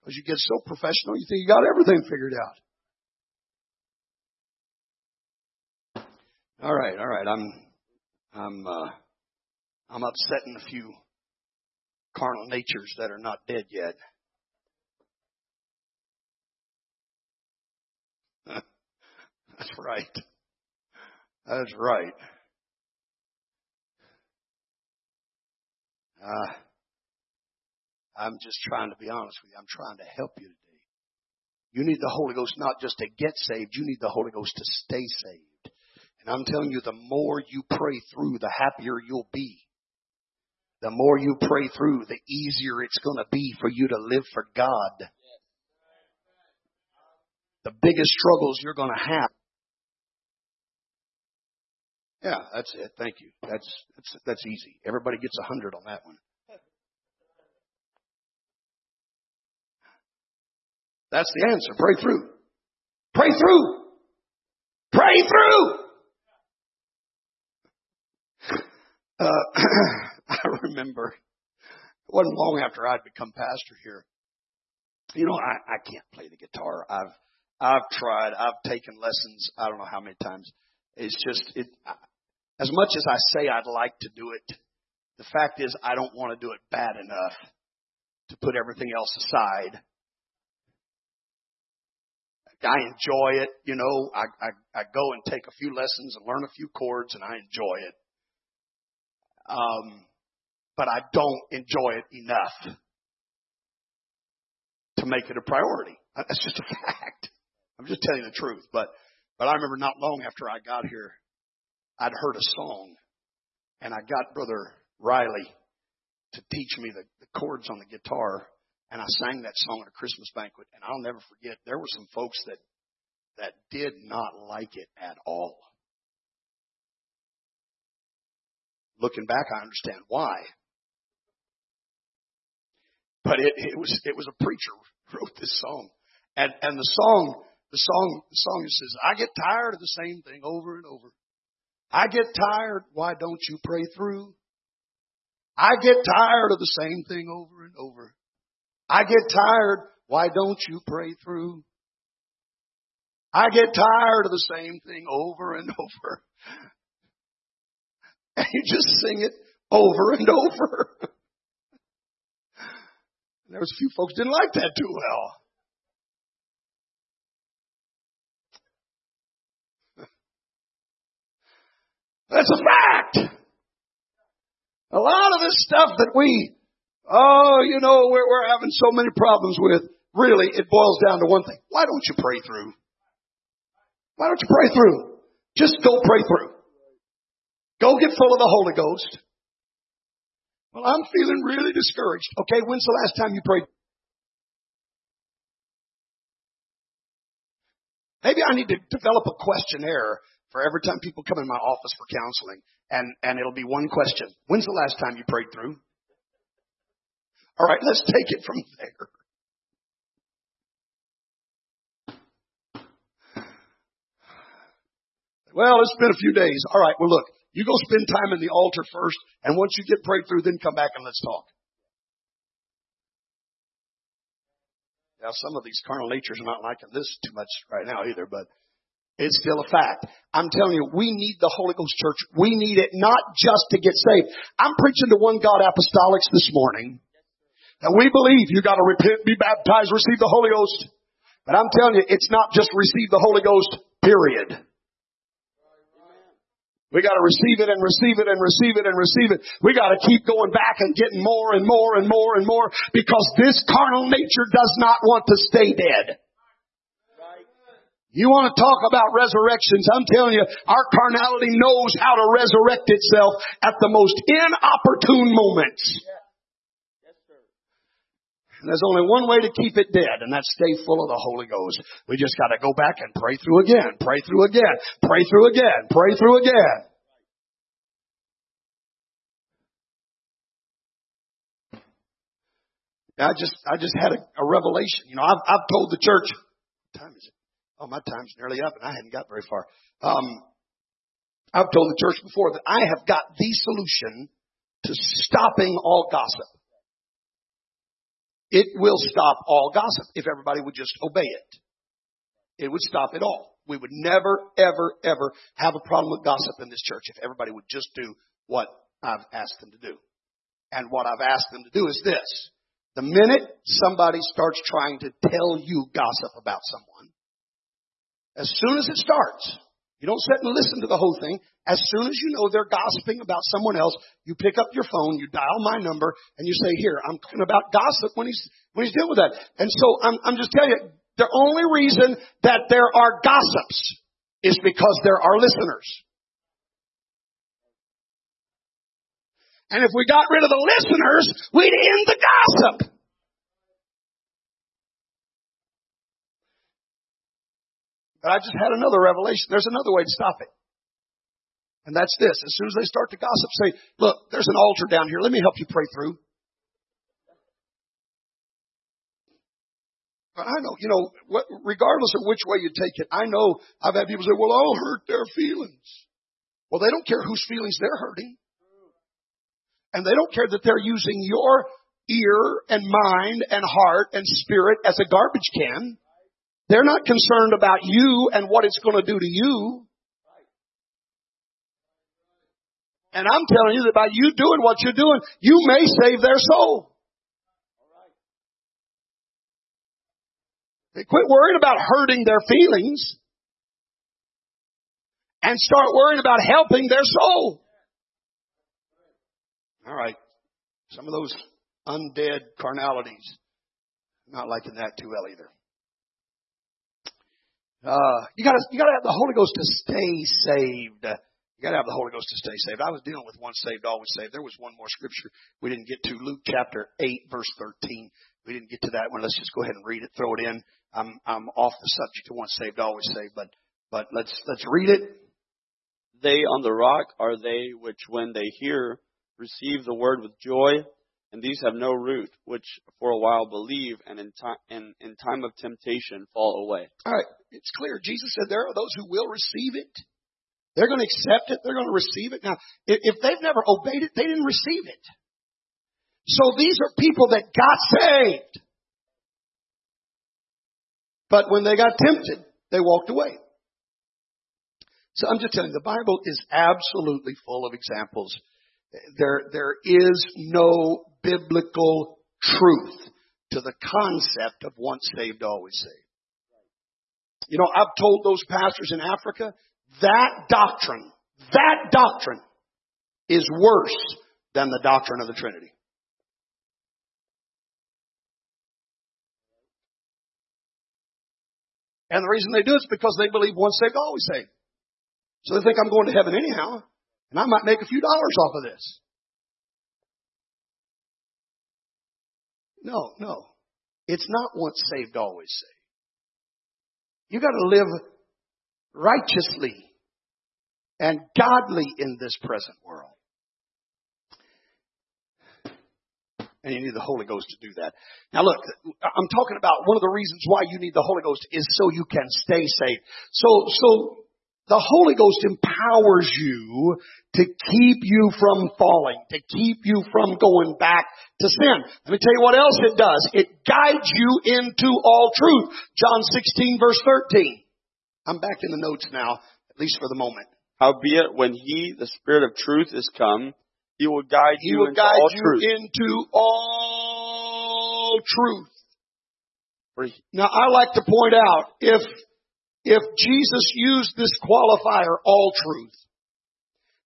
Speaker 1: Because you get so professional, you think you got everything figured out. All right, all right. I'm I'm uh, I'm upsetting a few carnal natures that are not dead yet. That's right. That's right. Uh, I'm just trying to be honest with you. I'm trying to help you today. You need the Holy Ghost not just to get saved, you need the Holy Ghost to stay saved. And I'm telling you, the more you pray through, the happier you'll be. The more you pray through, the easier it's going to be for you to live for God. The biggest struggles you're going to have yeah, that's it. Thank you. That's that's that's easy. Everybody gets a hundred on that one. That's the answer. Pray through. Pray through. Pray through. Uh, I remember it wasn't long after I'd become pastor here. You know, I, I can't play the guitar. I've I've tried. I've taken lessons. I don't know how many times. It's just it. As much as I say I'd like to do it, the fact is I don't want to do it bad enough to put everything else aside. I enjoy it, you know. I, I, I go and take a few lessons and learn a few chords, and I enjoy it. Um, but I don't enjoy it enough to make it a priority. That's just a fact. I'm just telling the truth. But but I remember not long after I got here, I'd heard a song, and I got Brother Riley to teach me the, the chords on the guitar, and I sang that song at a Christmas banquet. And I'll never forget, there were some folks that that did not like it at all. Looking back, I understand why. But it, it was it was a preacher wrote this song, and and the song the song the song says, "I get tired of the same thing over and over." I get tired. Why don't you pray through? I get tired of the same thing over and over. I get tired. Why don't you pray through? I get tired of the same thing over and over. And you just sing it over and over. there was a few folks didn't like that too well. That's a fact. A lot of this stuff that we, oh, you know, we're, we're having so many problems with, really, it boils down to one thing. Why don't you pray through? Why don't you pray through? Just go pray through. Go get full of the Holy Ghost. Well, I'm feeling really discouraged. Okay, when's the last time you prayed? Maybe I need to develop a questionnaire for every time people come in my office for counseling, and, and it'll be one question. When's the last time you prayed through? All right, let's take it from there. Well, it's been a few days. All right, well look, you go spend time in the altar first, and once you get prayed through, then come back and let's talk. Now, some of these carnal natures are not liking this too much right now either, but it's still a fact. I'm telling you, we need the Holy Ghost church. We need it not just to get saved. I'm preaching to one God apostolics this morning. And we believe you gotta repent, be baptized, receive the Holy Ghost. But I'm telling you, it's not just receive the Holy Ghost, period. We got to receive it and receive it and receive it and receive it. We got to keep going back and getting more and more and more and more because this carnal nature does not want to stay dead. You want to talk about resurrections? I'm telling you, our carnality knows how to resurrect itself at the most inopportune moments. And there's only one way to keep it dead, and that's stay full of the Holy Ghost. We just got to go back and pray through again, pray through again, pray through again, pray through again. I just, I just had a, a revelation. You know, I've, I've told the church, what time is it? Oh, my time's nearly up and I hadn't got very far. Um, I've told the church before that I have got the solution to stopping all gossip. It will stop all gossip if everybody would just obey it. It would stop it all. We would never, ever, ever have a problem with gossip in this church if everybody would just do what I've asked them to do. And what I've asked them to do is this. The minute somebody starts trying to tell you gossip about someone, as soon as it starts, you don't sit and listen to the whole thing. As soon as you know they're gossiping about someone else, you pick up your phone, you dial my number, and you say, here, I'm talking about gossip when he's, when he's dealing with that. And so I'm, I'm just telling you, the only reason that there are gossips is because there are listeners. And if we got rid of the listeners, we'd end the gossip. But I just had another revelation. There's another way to stop it. And that's this. As soon as they start to gossip, say, look, there's an altar down here. Let me help you pray through. But I know, you know, what, regardless of which way you take it, I know I've had people say, well, I'll hurt their feelings. Well, they don't care whose feelings they're hurting. And they don't care that they're using your ear and mind and heart and spirit as a garbage can. They're not concerned about you and what it's going to do to you. And I'm telling you that by you doing what you're doing, you may save their soul. They quit worrying about hurting their feelings and start worrying about helping their soul. All right. Some of those undead carnalities, not liking that too well either. Uh, you gotta, you gotta have the Holy Ghost to stay saved. You gotta have the Holy Ghost to stay saved. I was dealing with once saved, always saved. There was one more scripture we didn't get to. Luke chapter 8 verse 13. We didn't get to that one. Let's just go ahead and read it, throw it in. I'm, I'm off the subject of once saved, always saved, but, but let's, let's read it.
Speaker 2: They on the rock are they which when they hear receive the word with joy, and these have no root, which for a while believe, and in time, in, in time of temptation fall away.
Speaker 1: All right, it's clear. Jesus said there are those who will receive it. They're going to accept it. They're going to receive it. Now, if they've never obeyed it, they didn't receive it. So these are people that got saved. But when they got tempted, they walked away. So I'm just telling you, the Bible is absolutely full of examples. There, there is no biblical truth to the concept of once saved, always saved. You know, I've told those pastors in Africa, that doctrine, that doctrine is worse than the doctrine of the Trinity. And the reason they do it is because they believe once saved, always saved. So they think I'm going to heaven anyhow, and I might make a few dollars off of this. No, no. It's not once saved, always saved. You gotta live righteously and godly in this present world. And you need the Holy Ghost to do that. Now look, I'm talking about one of the reasons why you need the Holy Ghost is so you can stay safe. So, so the Holy Ghost empowers you to keep you from falling, to keep you from going back to sin. Let me tell you what else it does. It guides you into all truth. John 16 verse 13. I'm back in the notes now, at least for the moment.
Speaker 2: Howbeit, when he, the Spirit of truth, is come, he will guide
Speaker 1: He
Speaker 2: you
Speaker 1: will
Speaker 2: into
Speaker 1: guide
Speaker 2: all
Speaker 1: you
Speaker 2: truth.
Speaker 1: into all truth. Now I like to point out, if, if Jesus used this qualifier, all truth,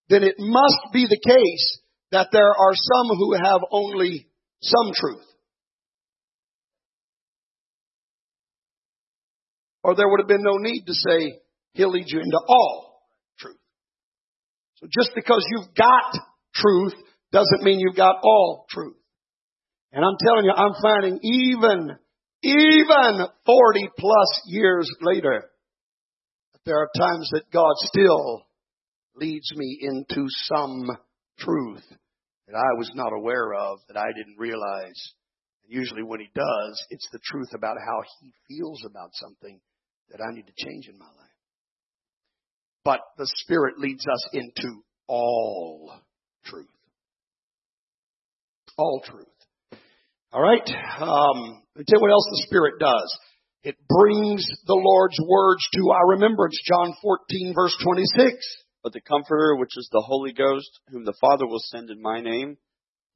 Speaker 1: then it must be the case that there are some who have only some truth. Or there would have been no need to say, He'll lead you into all truth. So just because you've got truth doesn't mean you've got all truth. And I'm telling you, I'm finding even, even 40 plus years later, there are times that God still leads me into some truth that I was not aware of, that I didn't realize. And usually when he does, it's the truth about how he feels about something that I need to change in my life. But the Spirit leads us into all truth. All truth. All right. Um, tell what else the Spirit does. It brings the Lord's words to our remembrance. John 14 verse 26.
Speaker 2: But the Comforter, which is the Holy Ghost, whom the Father will send in my name,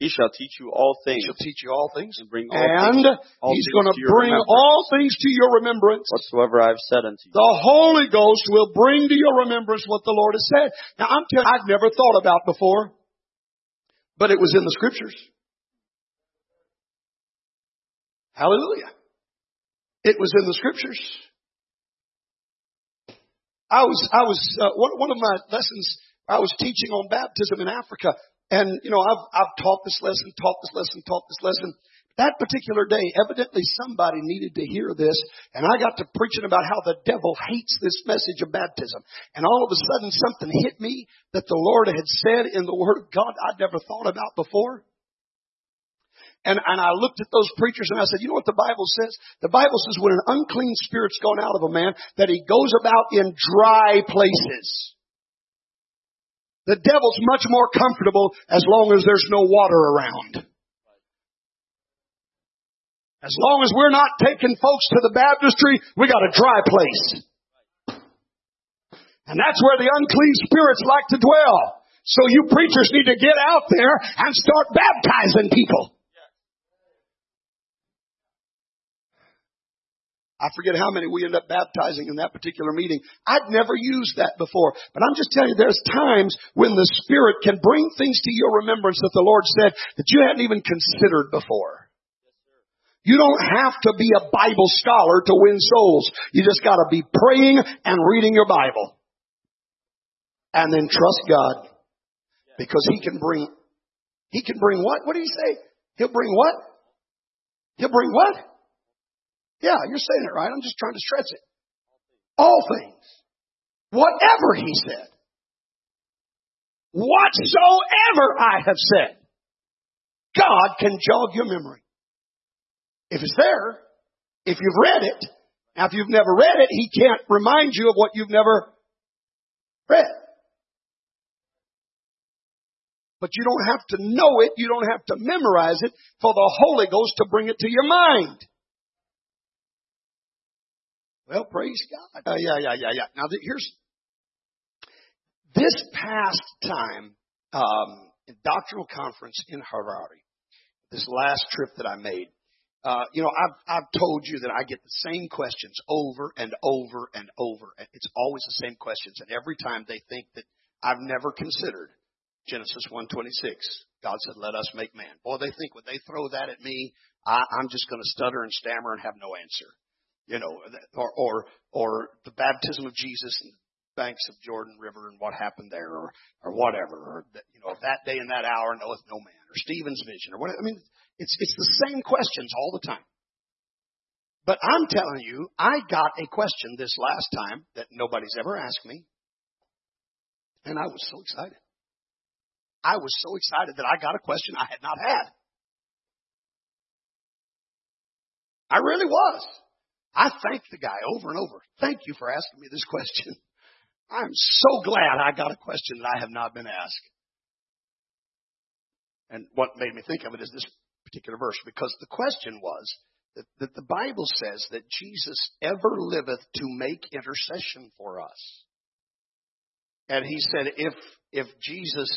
Speaker 2: he shall teach you all things.
Speaker 1: He shall teach you all things.
Speaker 2: and bring all
Speaker 1: And
Speaker 2: things, all
Speaker 1: He's going to bring all things to your remembrance.
Speaker 2: whatsoever I have said unto you.
Speaker 1: The Holy Ghost will bring to your remembrance what the Lord has said. Now I'm telling you, I've never thought about before, but it was in the scriptures. Hallelujah. It was in the scriptures. I was, I was, uh, one, one of my lessons, I was teaching on baptism in Africa. And, you know, I've, I've taught this lesson, taught this lesson, taught this lesson. That particular day, evidently somebody needed to hear this, and I got to preaching about how the devil hates this message of baptism. And all of a sudden something hit me that the Lord had said in the Word of God I'd never thought about before. And, and I looked at those preachers and I said, you know what the Bible says? The Bible says when an unclean spirit's gone out of a man, that he goes about in dry places. The devil's much more comfortable as long as there's no water around. As long as we're not taking folks to the baptistry, we got a dry place. And that's where the unclean spirits like to dwell. So you preachers need to get out there and start baptizing people. I forget how many we end up baptizing in that particular meeting. I'd never used that before. But I'm just telling you, there's times when the Spirit can bring things to your remembrance that the Lord said that you hadn't even considered before. You don't have to be a Bible scholar to win souls. You just gotta be praying and reading your Bible. And then trust God. Because He can bring, He can bring what? What did He say? He'll bring what? He'll bring what? Yeah, you're saying it right. I'm just trying to stretch it. All things. Whatever he said. Whatsoever I have said. God can jog your memory. If it's there, if you've read it, now if you've never read it, he can't remind you of what you've never read. But you don't have to know it, you don't have to memorize it for the Holy Ghost to bring it to your mind. Well, praise God. Uh, yeah, yeah, yeah, yeah. Now, here's this past time um, in doctrinal conference in Harare. This last trip that I made. Uh, you know, I've I've told you that I get the same questions over and over and over. And it's always the same questions, and every time they think that I've never considered Genesis one twenty six. God said, "Let us make man." Boy, they think when they throw that at me, I, I'm just going to stutter and stammer and have no answer you know, or or or the baptism of Jesus the banks of Jordan River and what happened there, or or whatever, or that, you know, that day and that hour knoweth no man, or Stephen's vision, or what. I mean, it's it's the same questions all the time. But I'm telling you, I got a question this last time that nobody's ever asked me. And I was so excited. I was so excited that I got a question I had not had. I really was. I thanked the guy over and over. Thank you for asking me this question. I'm so glad I got a question that I have not been asked. And what made me think of it is this particular verse, because the question was that, that the Bible says that Jesus ever liveth to make intercession for us. And he said, if, if Jesus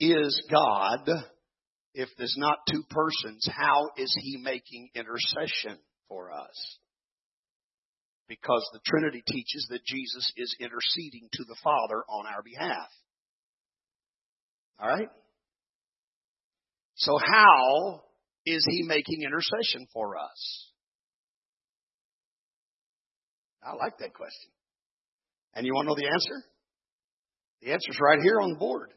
Speaker 1: is God, if there's not two persons, how is he making intercession for us? Because the Trinity teaches that Jesus is interceding to the Father on our behalf. All right? So how is he making intercession for us? I like that question. And you want to know the answer? The answer's right here on the board.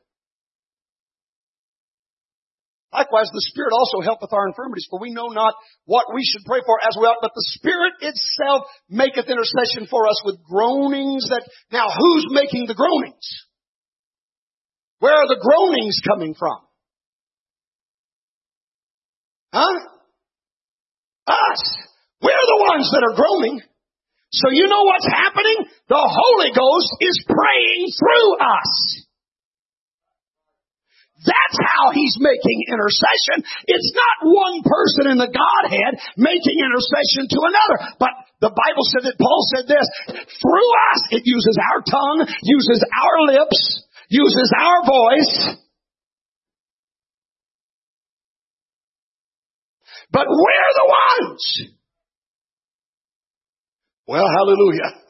Speaker 1: Likewise, the Spirit also helpeth our infirmities, for we know not what we should pray for as we ought, but the Spirit itself maketh intercession for us with groanings that, now who's making the groanings? Where are the groanings coming from? Huh? Us. We're the ones that are groaning. So you know what's happening? The Holy Ghost is praying through us. That's how he's making intercession. It's not one person in the Godhead making intercession to another. But the Bible said that Paul said this, through us, it uses our tongue, uses our lips, uses our voice. But we're the ones. Well, hallelujah.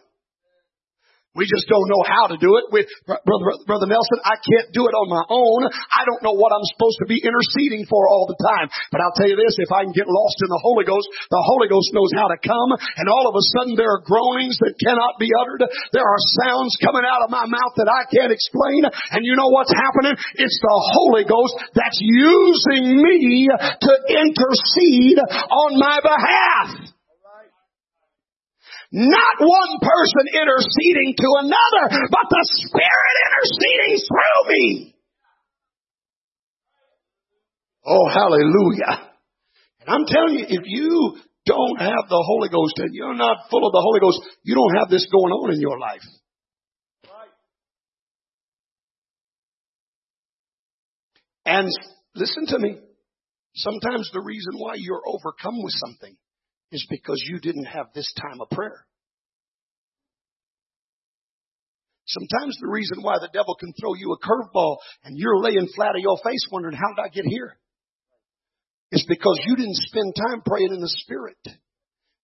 Speaker 1: We just don't know how to do it. We, brother, brother Nelson, I can't do it on my own. I don't know what I'm supposed to be interceding for all the time. But I'll tell you this, if I can get lost in the Holy Ghost, the Holy Ghost knows how to come and all of a sudden there are groanings that cannot be uttered. There are sounds coming out of my mouth that I can't explain. And you know what's happening? It's the Holy Ghost that's using me to intercede on my behalf. Not one person interceding to another, but the Spirit interceding through me. Oh, hallelujah. And I'm telling you, if you don't have the Holy Ghost and you're not full of the Holy Ghost, you don't have this going on in your life. And listen to me. Sometimes the reason why you're overcome with something is because you didn't have this time of prayer. Sometimes the reason why the devil can throw you a curveball and you're laying flat on your face wondering, how did I get here? Is because you didn't spend time praying in the Spirit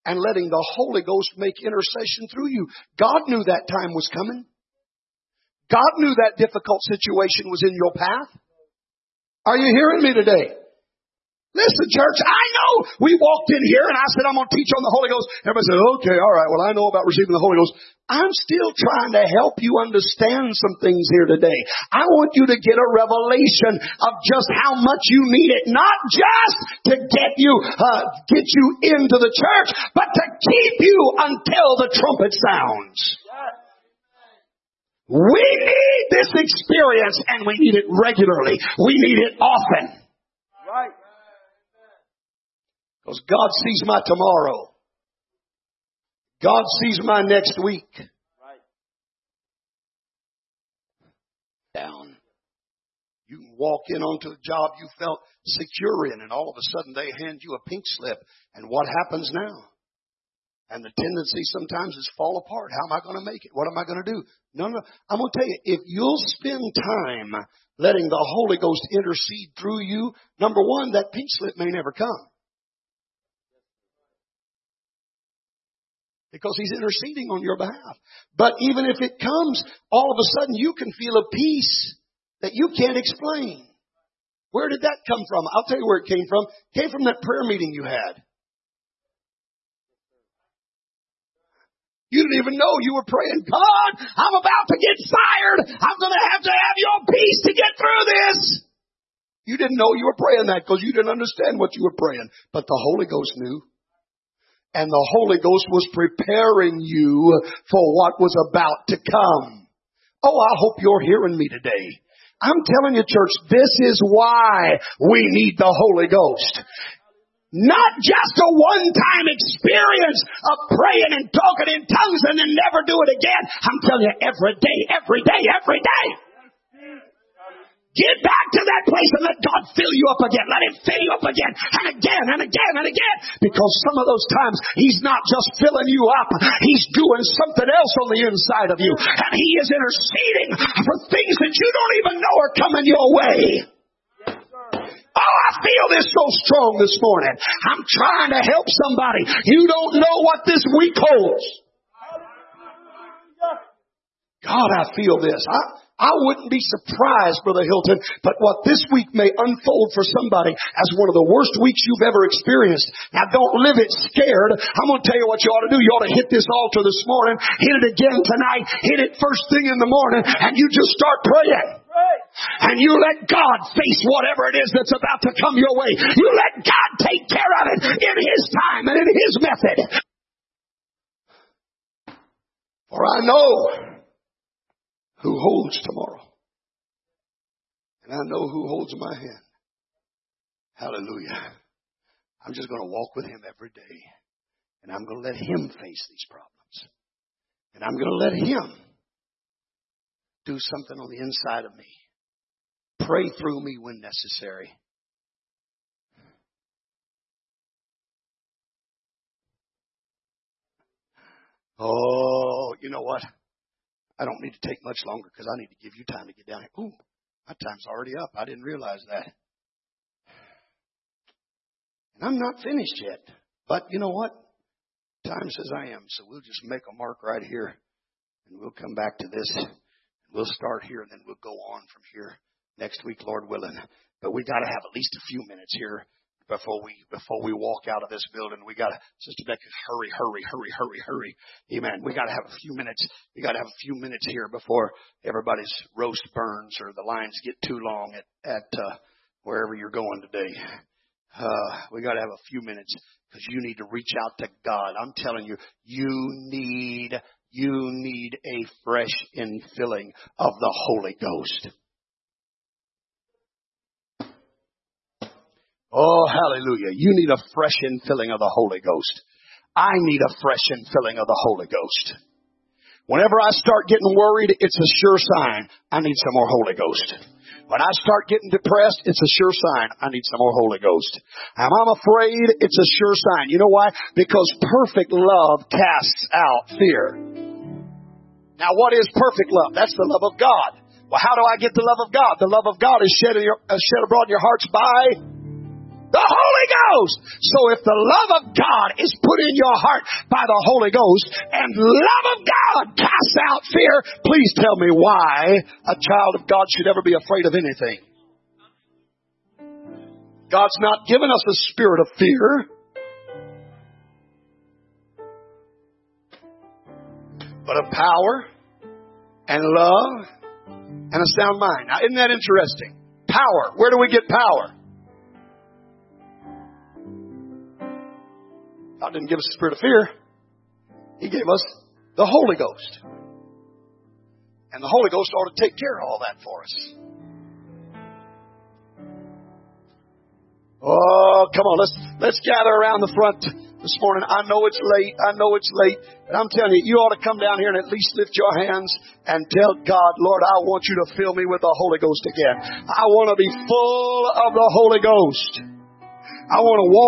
Speaker 1: and letting the Holy Ghost make intercession through you. God knew that time was coming. God knew that difficult situation was in your path. Are you hearing me today? Listen, church, I know we walked in here and I said, I'm going to teach on the Holy Ghost. Everybody said, okay, all right, well, I know about receiving the Holy Ghost. I'm still trying to help you understand some things here today. I want you to get a revelation of just how much you need it, not just to get you, uh, get you into the church, but to keep you until the trumpet sounds. We need this experience and we need it regularly. We need it often. Right. Because God sees my tomorrow. God sees my next week. Right. Down. You can walk in onto a job you felt secure in and all of a sudden they hand you a pink slip. And what happens now? And the tendency sometimes is fall apart. How am I going to make it? What am I going to do? No, no. I'm going to tell you, if you'll spend time letting the Holy Ghost intercede through you, number one, that pink slip may never come. Because he's interceding on your behalf. But even if it comes, all of a sudden you can feel a peace that you can't explain. Where did that come from? I'll tell you where it came from. It came from that prayer meeting you had. You didn't even know you were praying, God, I'm about to get fired. I'm going to have to have your peace to get through this. You didn't know you were praying that because you didn't understand what you were praying. But the Holy Ghost knew. And the Holy Ghost was preparing you for what was about to come. Oh, I hope you're hearing me today. I'm telling you, church, this is why we need the Holy Ghost. Not just a one-time experience of praying and talking in tongues and then never do it again. I'm telling you, every day, every day, every day. Get back to that place and let God fill you up again. Let Him fill you up again and again and again and again. Because some of those times He's not just filling you up, He's doing something else on the inside of you. And He is interceding for things that you don't even know are coming your way. Oh, I feel this so strong this morning. I'm trying to help somebody. You don't know what this week holds. God, I feel this. I, I wouldn't be surprised, Brother Hilton, but what this week may unfold for somebody as one of the worst weeks you've ever experienced. Now don't live it scared. I'm going to tell you what you ought to do. You ought to hit this altar this morning, hit it again tonight, hit it first thing in the morning, and you just start praying. And you let God face whatever it is that's about to come your way. You let God take care of it in His time and in His method. For I know who holds tomorrow. And I know who holds my hand. Hallelujah. I'm just going to walk with him every day. And I'm going to let him face these problems. And I'm going to let him do something on the inside of me. Pray through me when necessary. Oh, you know what? I don't need to take much longer because I need to give you time to get down here. Ooh, my time's already up. I didn't realize that. And I'm not finished yet. But you know what? Time says I am. So we'll just make a mark right here and we'll come back to this. And we'll start here and then we'll go on from here next week, Lord willing. But we got to have at least a few minutes here before we before we walk out of this building. We got to, Sister Becky, hurry, hurry, hurry, hurry, hurry. Amen. We got to have a few minutes. We got to have a few minutes here before everybody's roast burns or the lines get too long at at uh, wherever you're going today. Uh, we got to have a few minutes because you need to reach out to God. I'm telling you, you need you need a fresh infilling of the Holy Ghost. Oh, hallelujah. You need a fresh infilling of the Holy Ghost. I need a fresh infilling of the Holy Ghost. Whenever I start getting worried, it's a sure sign I need some more Holy Ghost. When I start getting depressed, it's a sure sign I need some more Holy Ghost. And I'm afraid, it's a sure sign. You know why? Because perfect love casts out fear. Now what is perfect love? That's the love of God. Well, how do I get the love of God? The love of God is shed, your, uh, shed abroad in your hearts by the Holy Ghost. So if the love of God is put in your heart by the Holy Ghost and love of God casts out fear, please tell me why a child of God should ever be afraid of anything. God's not given us a spirit of fear. But of power and love and a sound mind. Now, isn't that interesting? Power. Where do we get power? God didn't give us a spirit of fear. He gave us the Holy Ghost. And the Holy Ghost ought to take care of all that for us. Oh, come on, let's let's gather around the front this morning. I know it's late. I know it's late. But I'm telling you, you ought to come down here and at least lift your hands and tell God, Lord, I want you to fill me with the Holy Ghost again. I want to be full of the Holy Ghost. I want to walk